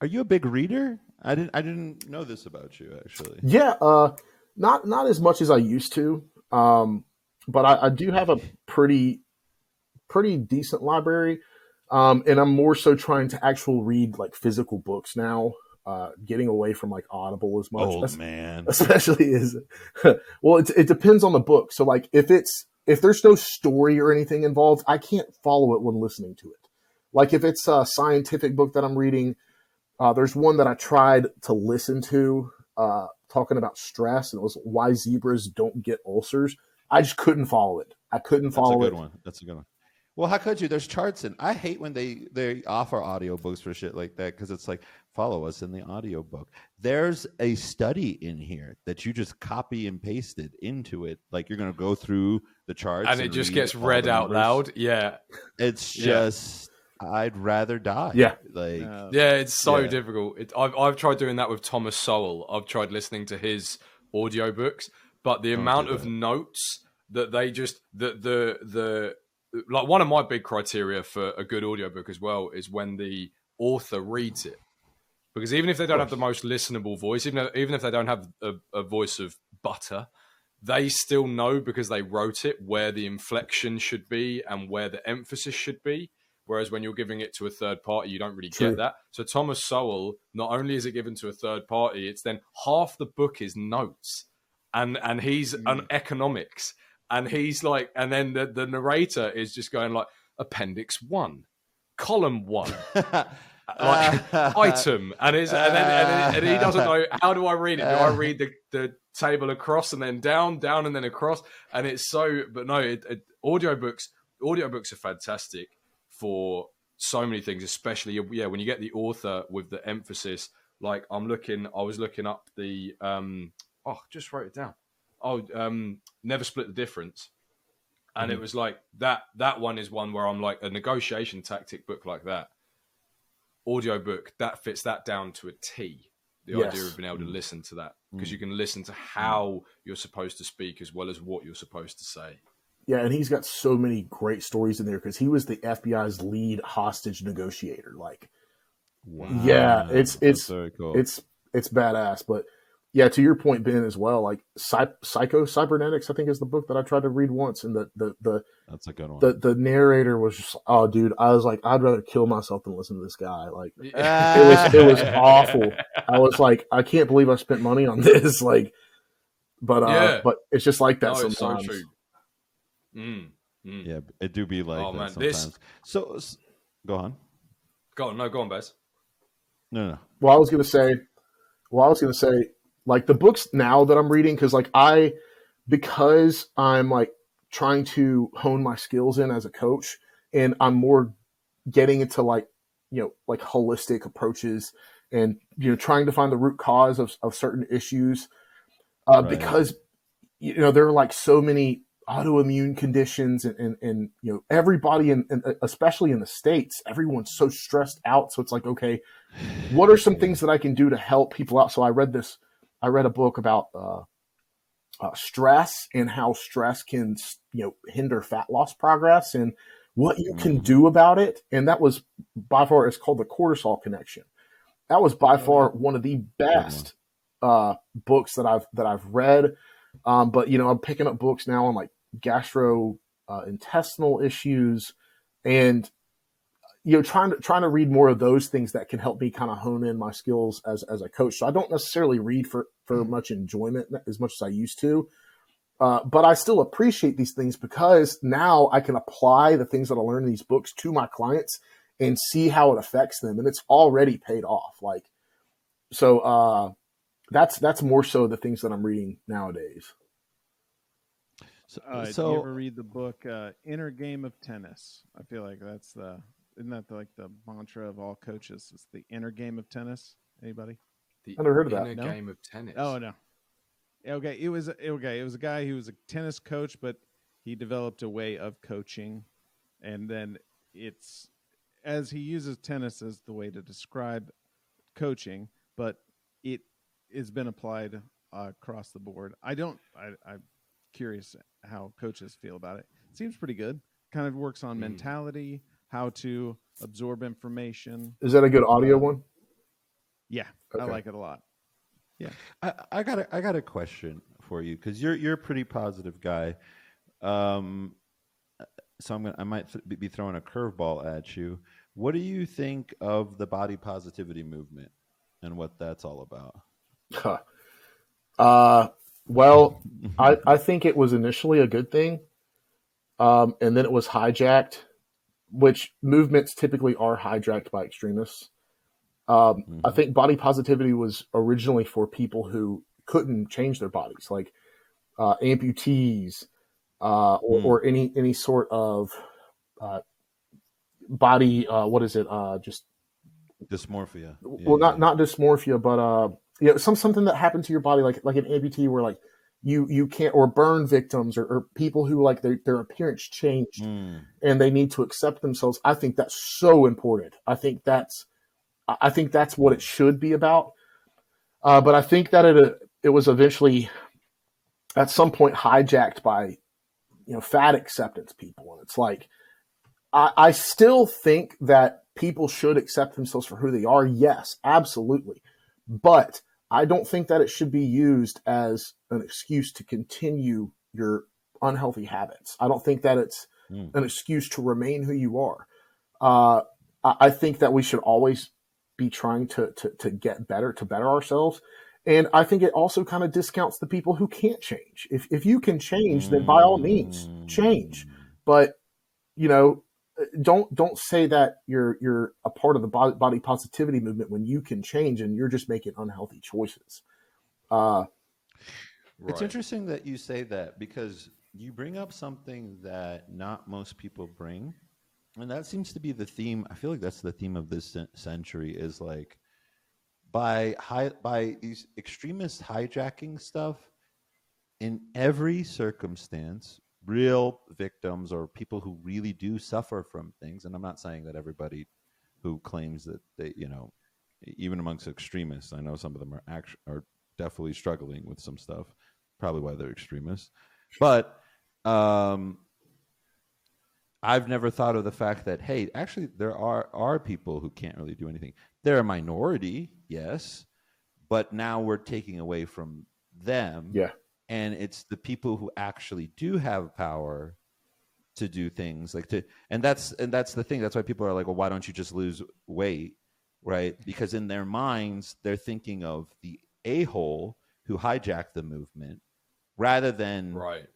are you a big reader? I didn't I didn't know this about you actually. Yeah, uh, not not as much as I used to, um, but I, I do have a pretty pretty decent library, um, and I'm more so trying to actual read like physical books now. Uh, getting away from like Audible as much. Old man, especially is well, it, it depends on the book. So like if it's if there's no story or anything involved, I can't follow it when listening to it. Like if it's a scientific book that I'm reading, uh, there's one that I tried to listen to uh, talking about stress, and it was why zebras don't get ulcers. I just couldn't follow it. I couldn't follow That's a good it. one. That's a good one. Well, how could you? There's charts, and I hate when they they offer audiobooks for shit like that because it's like follow us in the audiobook. There's a study in here that you just copy and pasted into it. Like you're going to go through the charts, and it and just gets read out loud. Yeah, it's just I'd rather die. Yeah, like uh, yeah, it's so yeah. difficult. It, I've I've tried doing that with Thomas Sowell. I've tried listening to his audiobooks, but the amount of notes that they just the the the like one of my big criteria for a good audiobook as well is when the author reads it. Because even if they don't have the most listenable voice, even if, even if they don't have a, a voice of butter, they still know because they wrote it where the inflection should be and where the emphasis should be. Whereas when you're giving it to a third party, you don't really True. get that. So Thomas Sowell, not only is it given to a third party, it's then half the book is notes, and and he's mm. an economics, and he's like, and then the, the narrator is just going like Appendix One, Column One. like item, and then, and, then, and he doesn't know how do I read it? Do I read the, the table across and then down, down and then across? And it's so, but no, it, it, audiobooks audiobooks are fantastic for so many things, especially yeah when you get the author with the emphasis. Like I'm looking, I was looking up the um oh just wrote it down. Oh, um, never split the difference, and mm-hmm. it was like that. That one is one where I'm like a negotiation tactic book like that. audio book that fits that down to a T. The yes. idea of being able to mm. listen to that because mm. you can listen to how you're supposed to speak as well as what you're supposed to say. Yeah, and he's got so many great stories in there because he was the FBI's lead hostage negotiator. Like, wow. yeah, it's it's cool. it's it's badass. But yeah, to your point, Ben, as well. Like, Psycho Cybernetics, I think is the book that I tried to read once, and the the the that's a good one. The the narrator was just, oh, dude, I was like, I'd rather kill myself than listen to this guy. Like, it was it was awful. I was like, I can't believe I spent money on this. Like, but uh, yeah. but it's just like that sometimes. So Mm, mm. Yeah, it do be like oh, man. sometimes. This... So, go on. Go on. No, go on, Baz. No, no. Well, I was gonna say. Well, I was gonna say, like the books now that I'm reading, because like I, because I'm like trying to hone my skills in as a coach, and I'm more getting into like you know like holistic approaches and you know trying to find the root cause of, of certain issues uh, right. because you know there are like so many autoimmune conditions and, and, and you know everybody in, in, especially in the states everyone's so stressed out. So it's like okay what are some things that i can do to help people out? So i read this i read a book about uh, uh, stress and how stress can you know hinder fat loss progress and what you can mm-hmm. do about it. And that was by far it's called the cortisol connection. That was by far one of the best uh, books that i've that i've read. Um, but you know, I'm picking up books now on like gastrointestinal uh, issues, and you know, trying to trying to read more of those things that can help me kind of hone in my skills as as a coach. So I don't necessarily read for for mm-hmm. much enjoyment as much as I used to. Uh, but I still appreciate these things because now I can apply the things that I learned in these books to my clients and see how it affects them, and it's already paid off. Like, so uh, that's that's more so the things that I'm reading nowadays. So, uh, so do you ever read the book uh, Inner Game of Tennis? I feel like that's the isn't that the, like the mantra of all coaches? It's the inner game of tennis. Anybody? The I never heard of that. Inner no? game of tennis. Oh no. Okay, it was okay. It was a guy who was a tennis coach, but he developed a way of coaching, and then it's as he uses tennis as the way to describe coaching, but it has been applied uh, across the board. I don't. I, I'm curious how coaches feel about it. it seems pretty good. Kind of works on mm. mentality, how to absorb information. Is that a good audio uh, one? Yeah, okay. I like it a lot. Yeah, I, I got a, I got a question for you because you're you're a pretty positive guy. Um, so I'm gonna I might th- be throwing a curveball at you. What do you think of the body positivity movement and what that's all about? Huh. Uh, well, I, I think it was initially a good thing, um, and then it was hijacked, which movements typically are hijacked by extremists. Um, mm-hmm. I think body positivity was originally for people who couldn't change their bodies, like uh, amputees uh, or, mm. or, any any sort of uh, body. Uh, what is it? Uh, just dysmorphia. Well, yeah, not yeah. not dysmorphia, but uh, you know, some something that happened to your body, like like an amputee, where like you you can't, or burn victims, or, or people who like their their appearance changed mm. and they need to accept themselves. I think that's so important. I think that's I think that's what it should be about. Uh, but I think that it it was eventually at some point hijacked by you know fat acceptance people, and it's like I, I still think that people should accept themselves for who they are. Yes, absolutely, but I don't think that it should be used as an excuse to continue your unhealthy habits. I don't think that it's mm. an excuse to remain who you are. Uh, I think that we should always be trying to, to, to get better, to better ourselves. And I think it also kind of discounts the people who can't change. If, if you can change, then by all means change. But, you know, don't don't say that you're you're a part of the body, body positivity movement when you can change and you're just making unhealthy choices. Uh, It's interesting that you say that because you bring up something that not most people bring, and that seems to be the theme. I feel like that's the theme of this century is like by high by these extremists hijacking stuff in every circumstance. Real victims or people who really do suffer from things, and I'm not saying that everybody who claims that they, you know, even amongst extremists, I know some of them are act- are definitely struggling with some stuff probably why they're extremists. But um, I've never thought of the fact that hey, actually there are are people who can't really do anything. They're a minority, yes, but now we're taking away from them. yeah, And it's the people who actually do have power to do things like to and that's and that's the thing. That's why people are like, well, why don't you just lose weight? Right? Because in their minds, they're thinking of the a hole who hijacked the movement rather than Right.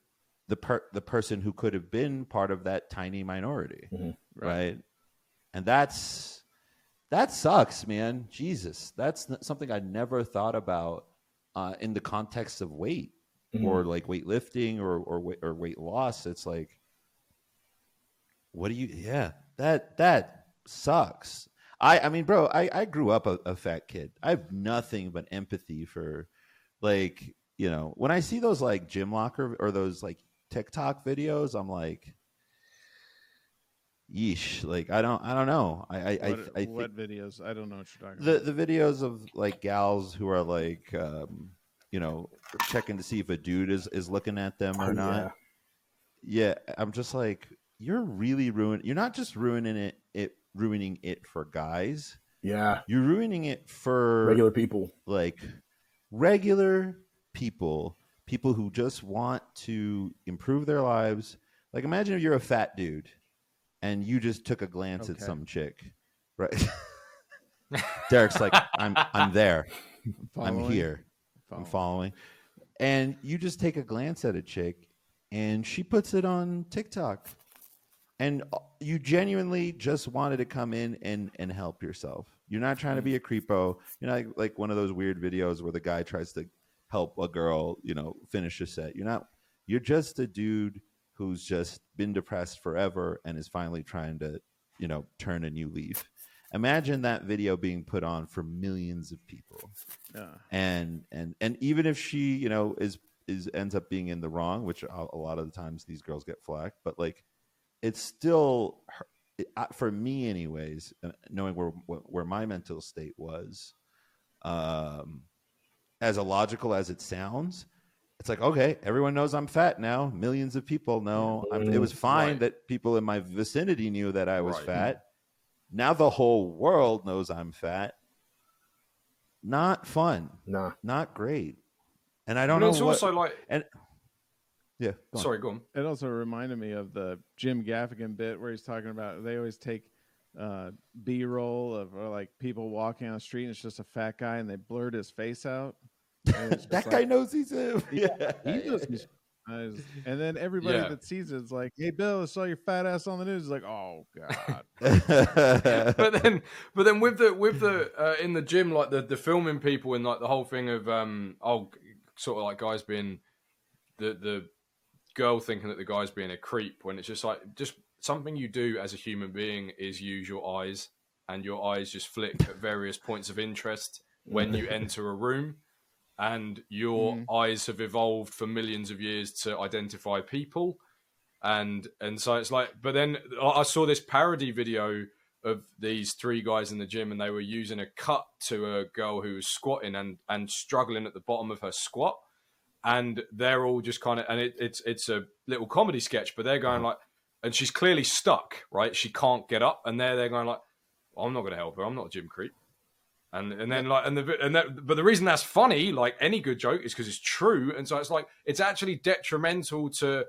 the per- the person who could have been part of that tiny minority, Mhm. right? And that's that sucks, man. Jesus, that's something I never thought about uh, in the context of weight Mhm. or like weightlifting or or weight, or weight loss. It's like, what do you? Yeah, that that sucks. I I mean, bro, I I grew up a, a fat kid. I have nothing but empathy for like you know when I see those like gym locker or those like TikTok videos, I'm like, yeesh. Like I don't I don't know. I I I, what, I think what videos? I don't know what you're talking the about. the videos of like gals who are like um you know checking to see if a dude is is looking at them or Oh, not. yeah. I'm just like you're really ruining you're not just ruining it it ruining it for guys. Yeah, you're ruining it for regular people. like regular people. People who just want to improve their lives. Like imagine if you're a fat dude and you just took a glance at some chick right? Derek's like i'm i'm there. I'm here i'm Following. and you just take a glance at a chick and she puts it on tiktok. And uh, you genuinely just wanted to come in and and help yourself. You're not trying to be a creepo. You're not like, like one of those weird videos where the guy tries to help a girl you know finish a set. You're not you're just a dude who's just been depressed forever and is finally trying to you know turn a new leaf imagine that video being put on for millions of people Yeah. and and and even if she you know is is ends up being in the wrong which a, a lot of the times these girls get flack but like it's still her, it, for me anyways uh, knowing where where my mental state was um as illogical as it sounds it's like okay everyone knows i'm fat now millions of people know I'm, it was fine Right. that people in my vicinity knew that i was Right. fat now the whole world knows i'm fat not fun Nah, not great and i don't But know it's what, also like, and yeah go on. sorry, go on. It also reminded me of the Jim Gaffigan bit where he's talking about they always take uh, B roll of or like people walking on the street and it's just a fat guy and they blurred his face out. And it's that guy like, knows he's him Yeah, he knows he's eyes. And then everybody Yeah. that sees it is like, "Hey, Bill, I saw your fat ass on the news." It's like, "Oh God." but then but then with the with the uh, in the gym like the the filming people and like the whole thing of um oh sort of like guys being the the girl thinking that the guy's being a creep when it's just like just something you do as a human being is use your eyes and your eyes just flick at various points of interest when you enter a room and your hmm. eyes have evolved for millions of years to identify people. And and so it's like but then i saw this parody video of these three guys in the gym and they were using a cut to a girl who was squatting and and struggling at the bottom of her squat. And they're all just kind of and it, it's it's a little comedy sketch but they're going mm-hmm. like and she's clearly stuck right? She can't get up and they're they're going like i'm not going to help her. I'm not a gym creep and and then like and the and that, but the reason that's funny like any good joke is because it's true. And so it's like it's actually detrimental to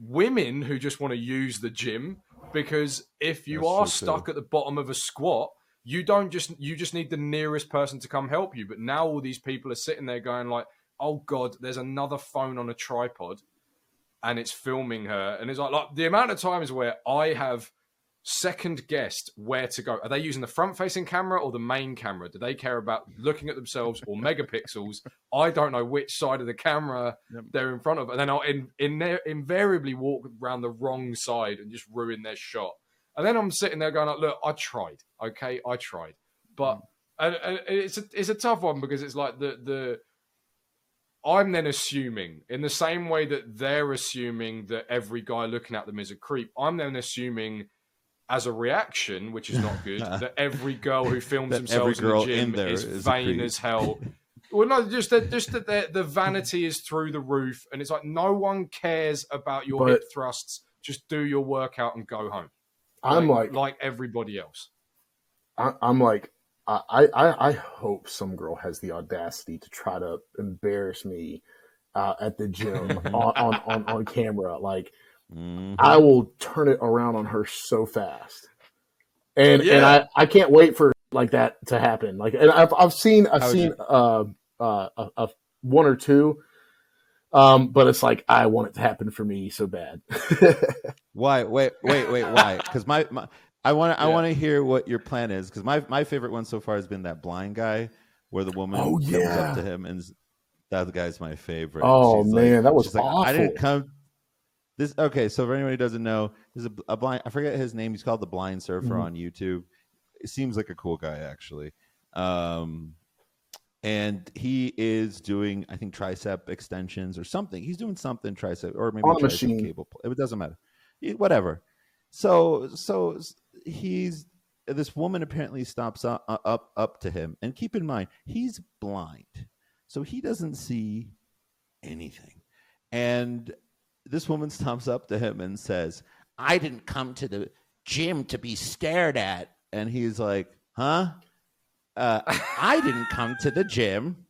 women who just want to use the gym because if you That's are so stuck at the bottom of a squat you don't just you just need the nearest person to come help you. But now all these people are sitting there going like oh god there's another phone on a tripod and it's filming her. And it's like like the amount of times where i have second guessed where to go. Are they using the front facing camera or the main camera? Do they care about looking at themselves or megapixels? I don't know which side of the camera Yep. they're in front of. And then I'll in, in there, invariably walk around the wrong side and just ruin their shot. And then I'm sitting there going, like, look, I tried. Okay, I tried. But hmm. and, and it's a it's a tough one because it's like the the I'm then assuming in the same way that they're assuming that every guy looking at them is a creep. I'm then assuming as a reaction, which is not good, that every girl who films That themselves every girl in the gym in there is, is vain as hell. Well, no, just that just that the, the vanity is through the roof, and it's like no one cares about your But- hip thrusts. Just do your workout and go home. I'm like, like everybody else. I, I'm like, I, I, I hope some girl has the audacity to try to embarrass me uh, at the gym on, on, on, on camera. Like, Mhm. I will turn it around on her so fast, and and I, I can't wait for like that to happen. Like, and I've I've seen I've How seen uh, uh, a, a one or two, um, but it's like I want it to happen for me so bad. Why? Wait, wait, wait. Why? Because my, my, I want to, I want to hear what your plan is. Because my, my favorite one so far has been that blind guy, where the woman Oh, comes yeah. up to him and that guy's my favorite. Oh, man, that was she's like, I didn't come. This okay. So for anyone who doesn't know, there's a, a blind. I forget his name. He's called the Blind Surfer Mhm. on YouTube. It seems like a cool guy actually. Um, and he is doing, I think, tricep extensions or something. He's doing something tricep or maybe On a tricep machine. cable. It doesn't matter. Whatever. So so he's this woman apparently stops up, up up to him, and keep in mind he's blind, so he doesn't see anything. And this woman stops up to him and says, "I didn't come to the gym to be stared at." And he's like, "Huh? Uh, I didn't come to the gym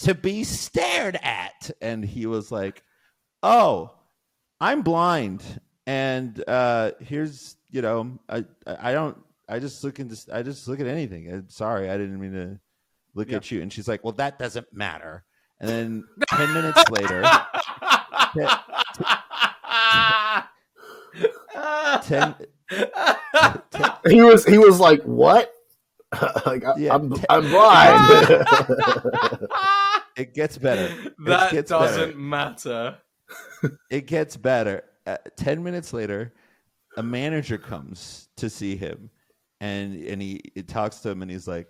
to be stared at." And he was like, "Oh, I'm blind, and uh, here's you know, I I don't I just look into I just look at anything. I'm sorry, I didn't mean to look Yeah. at you." And she's like, "Well, that doesn't matter." And then ten minutes later, ten, he was he was like, "What? like I, Yeah. I'm I'm blind." it gets better. that gets doesn't better. matter. It gets better. Uh, Ten minutes later, a manager comes to see him, and and he, he talks to him, and he's like,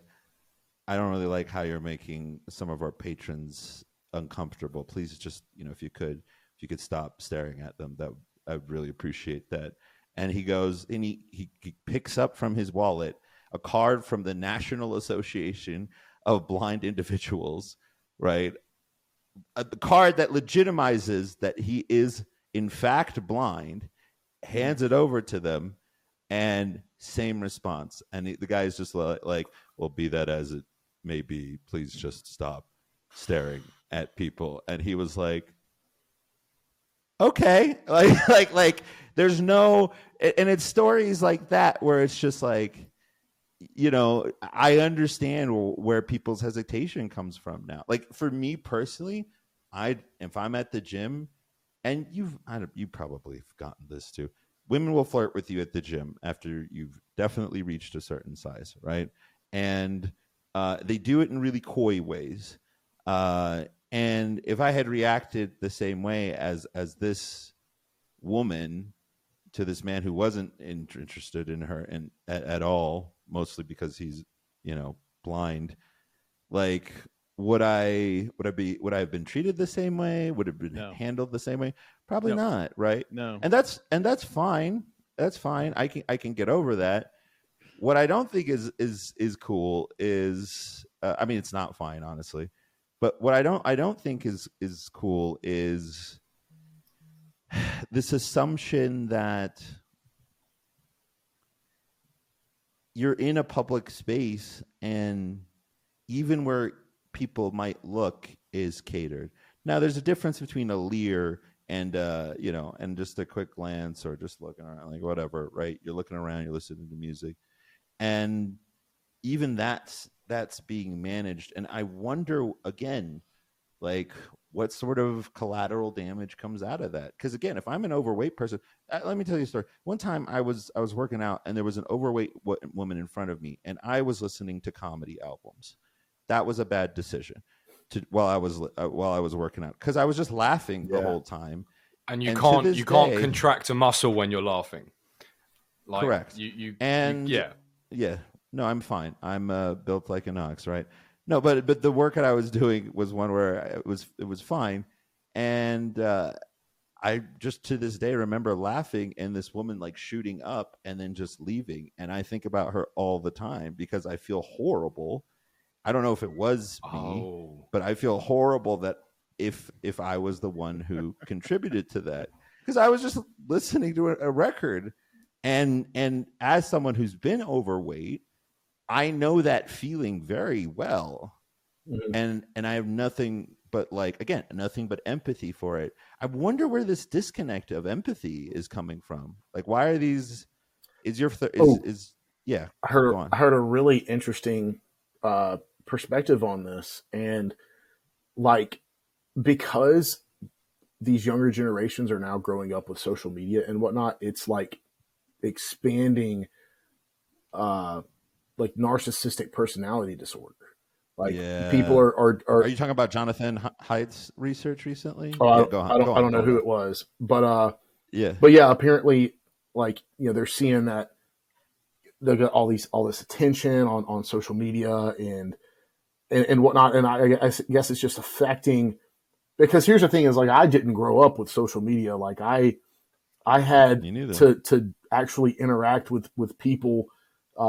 "I don't really like how you're making some of our patrons uncomfortable. Please, just you know, if you could, if you could stop staring at them, that I'd really appreciate that." And he goes, and he, he he picks up from his wallet a card from the National Association of Blind Individuals, right? a the card that legitimizes that he is in fact blind hands it over to them and same response and he, the guy is just li- like well be that as it may be please just stop staring at people and he was like okay. Like like like there's no and it's stories like that where it's just like you know i understand where people's hesitation comes from now. Like for me personally i if i'm at the gym and you've I don't, you probably have gotten this too. Women will flirt with you at the gym after you've definitely reached a certain size right? And uh, they do it in really coy ways. Uh, and if i had reacted the same way as as this woman to this man who wasn't in, interested in her and at, at all mostly because he's you know blind like would i would i be would i have been treated the same way? Would it have been No. handled the same way? Probably No. not right? No. and that's and that's fine. That's fine. I can i can get over that. What i don't think is is is cool is uh, i mean it's not fine honestly but what i don't i don't think is is cool is this assumption that you're in a public space and even where people might look is catered. Now there's a difference between a leer and uh, you know, and just a quick glance or just looking around like whatever, right? You're looking around, you're listening to music. And even that's that's being managed. And I wonder again like what sort of collateral damage comes out of that? Because again if i'm an overweight person uh, let me tell you a story. One time i was i was working out and there was an overweight wo- woman in front of me and i was listening to comedy albums. That was a bad decision to while i was uh, while i was working out because i was just laughing the whole time. And you And can't you can't day- contract a muscle when you're laughing. Like, Correct. You you And- you, yeah. yeah no i'm fine. I'm uh, built like an ox right? No but but the workout i was doing was one where it was it was fine. And uh i just to this day remember laughing and this woman like shooting up and then just leaving. And i think about her all the time because i feel horrible. I don't know if it was me Oh. but I feel horrible that if if I was the one who contributed to that. Because I was just listening to a, a record. And and as someone who's been overweight I know that feeling very well Mhm. and and I have nothing but like again nothing but empathy for it I wonder where this disconnect of empathy is coming from like why are these is your th- is, Oh. is yeah I heard. I heard a really interesting uh, perspective on this, and like because these younger generations are now growing up with social media and whatnot, it's like expanding, uh, like narcissistic personality disorder. Like Yeah. people are are, are, are you talking about Jonathan Haidt's research recently oh, I, Yeah, go I don't go I don't know who it was, but uh, yeah but yeah, apparently, like you know, they're seeing that they got all these all this attention on on social media and and, and whatnot, and I, I guess- it's just affecting. Because here's the thing: is like I didn't grow up with social media. Like I, I had to to actually interact with with people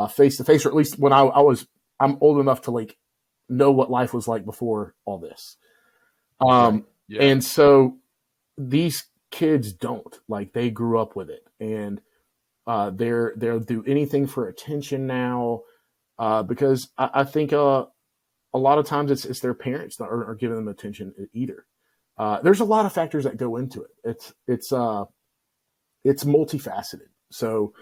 face to face, or at least when I, I was I'm old enough to like know what life was like before all this. Um, Yeah. and so these kids don't like they grew up with it and uh, they're they'll do anything for attention now uh, because I, I think uh, a lot of times it's it's their parents that are, are giving them attention either. Uh, there's a lot of factors that go into it. It's it's uh it's multifaceted. So,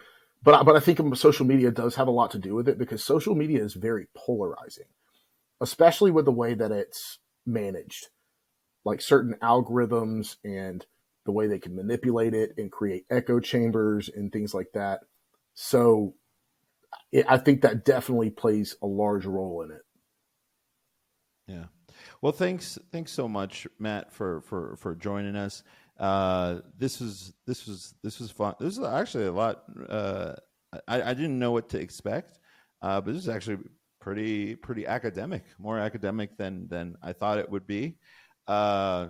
but I- but I think social media does have a lot to do with it because social media is very polarizing, especially with the way that it's managed like certain algorithms and the way they can manipulate it and create echo chambers and things like that. So it, I think that definitely plays a large role in it. Yeah. Well, thanks, thanks so much, Matt, for for for joining us. Uh, this was this was this was fun. This is actually a lot. Uh, I, I didn't know what to expect, uh, but this is actually pretty pretty academic, more academic than than I thought it would be. Uh,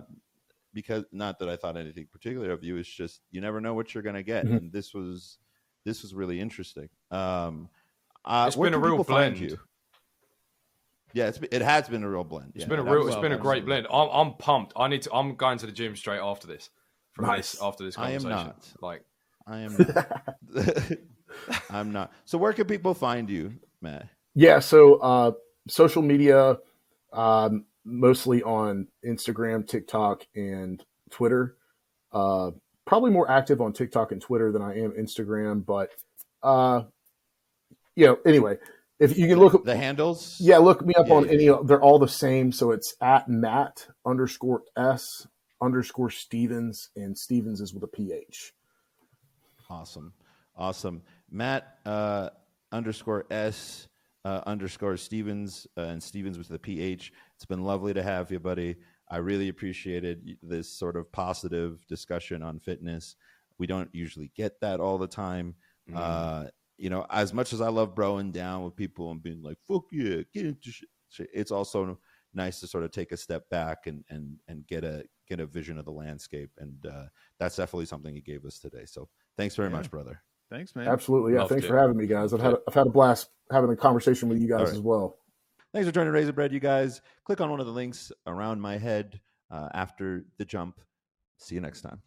because not that I thought anything particular of you, it's just you never know what you're going to get, Mhm. and this was this was really interesting. Um, uh, It's where been a real people find blend. you? Yeah, it's, it has been a real blend. It's Yeah, been a it real. has- It's been a great blend. I'm, I'm pumped. I need to. I'm going to the gym straight after this. From Nice. this, after this I am conversation, not. like I am not. I'm not. So where can people find you, Matt? Yeah. So uh, social media, um, mostly on Instagram, TikTok, and Twitter. Uh, probably more active on TikTok and Twitter than I am Instagram, but uh, you know, anyway, if you can look up The handles? Yeah, look me up Yeah, on yeah. any. They're all the same. So it's at Matt underscore S underscore Stephens, and Stephens is with a PH. Awesome. Awesome. Matt uh, underscore S uh, underscore Stephens uh, and Stephens with the PH. It's been lovely to have you, buddy. I really appreciated this sort of positive discussion on fitness. We don't usually get that all the time. mm. Uh, you know, as much as I love broing down with people and being like, fuck yeah, get into shit, shit, it's also nice to sort of take a step back and, and, and get a, get a vision of the landscape. And uh, that's definitely something he gave us today. So thanks very Yeah. much, brother. Thanks, man. Absolutely, yeah. Loved Thanks it. for having me, guys. I've had I've had a blast having a conversation with you guys All right. as well. Thanks for joining Raisin Bread, you guys. Click on one of the links around my head uh, after the jump. See you next time.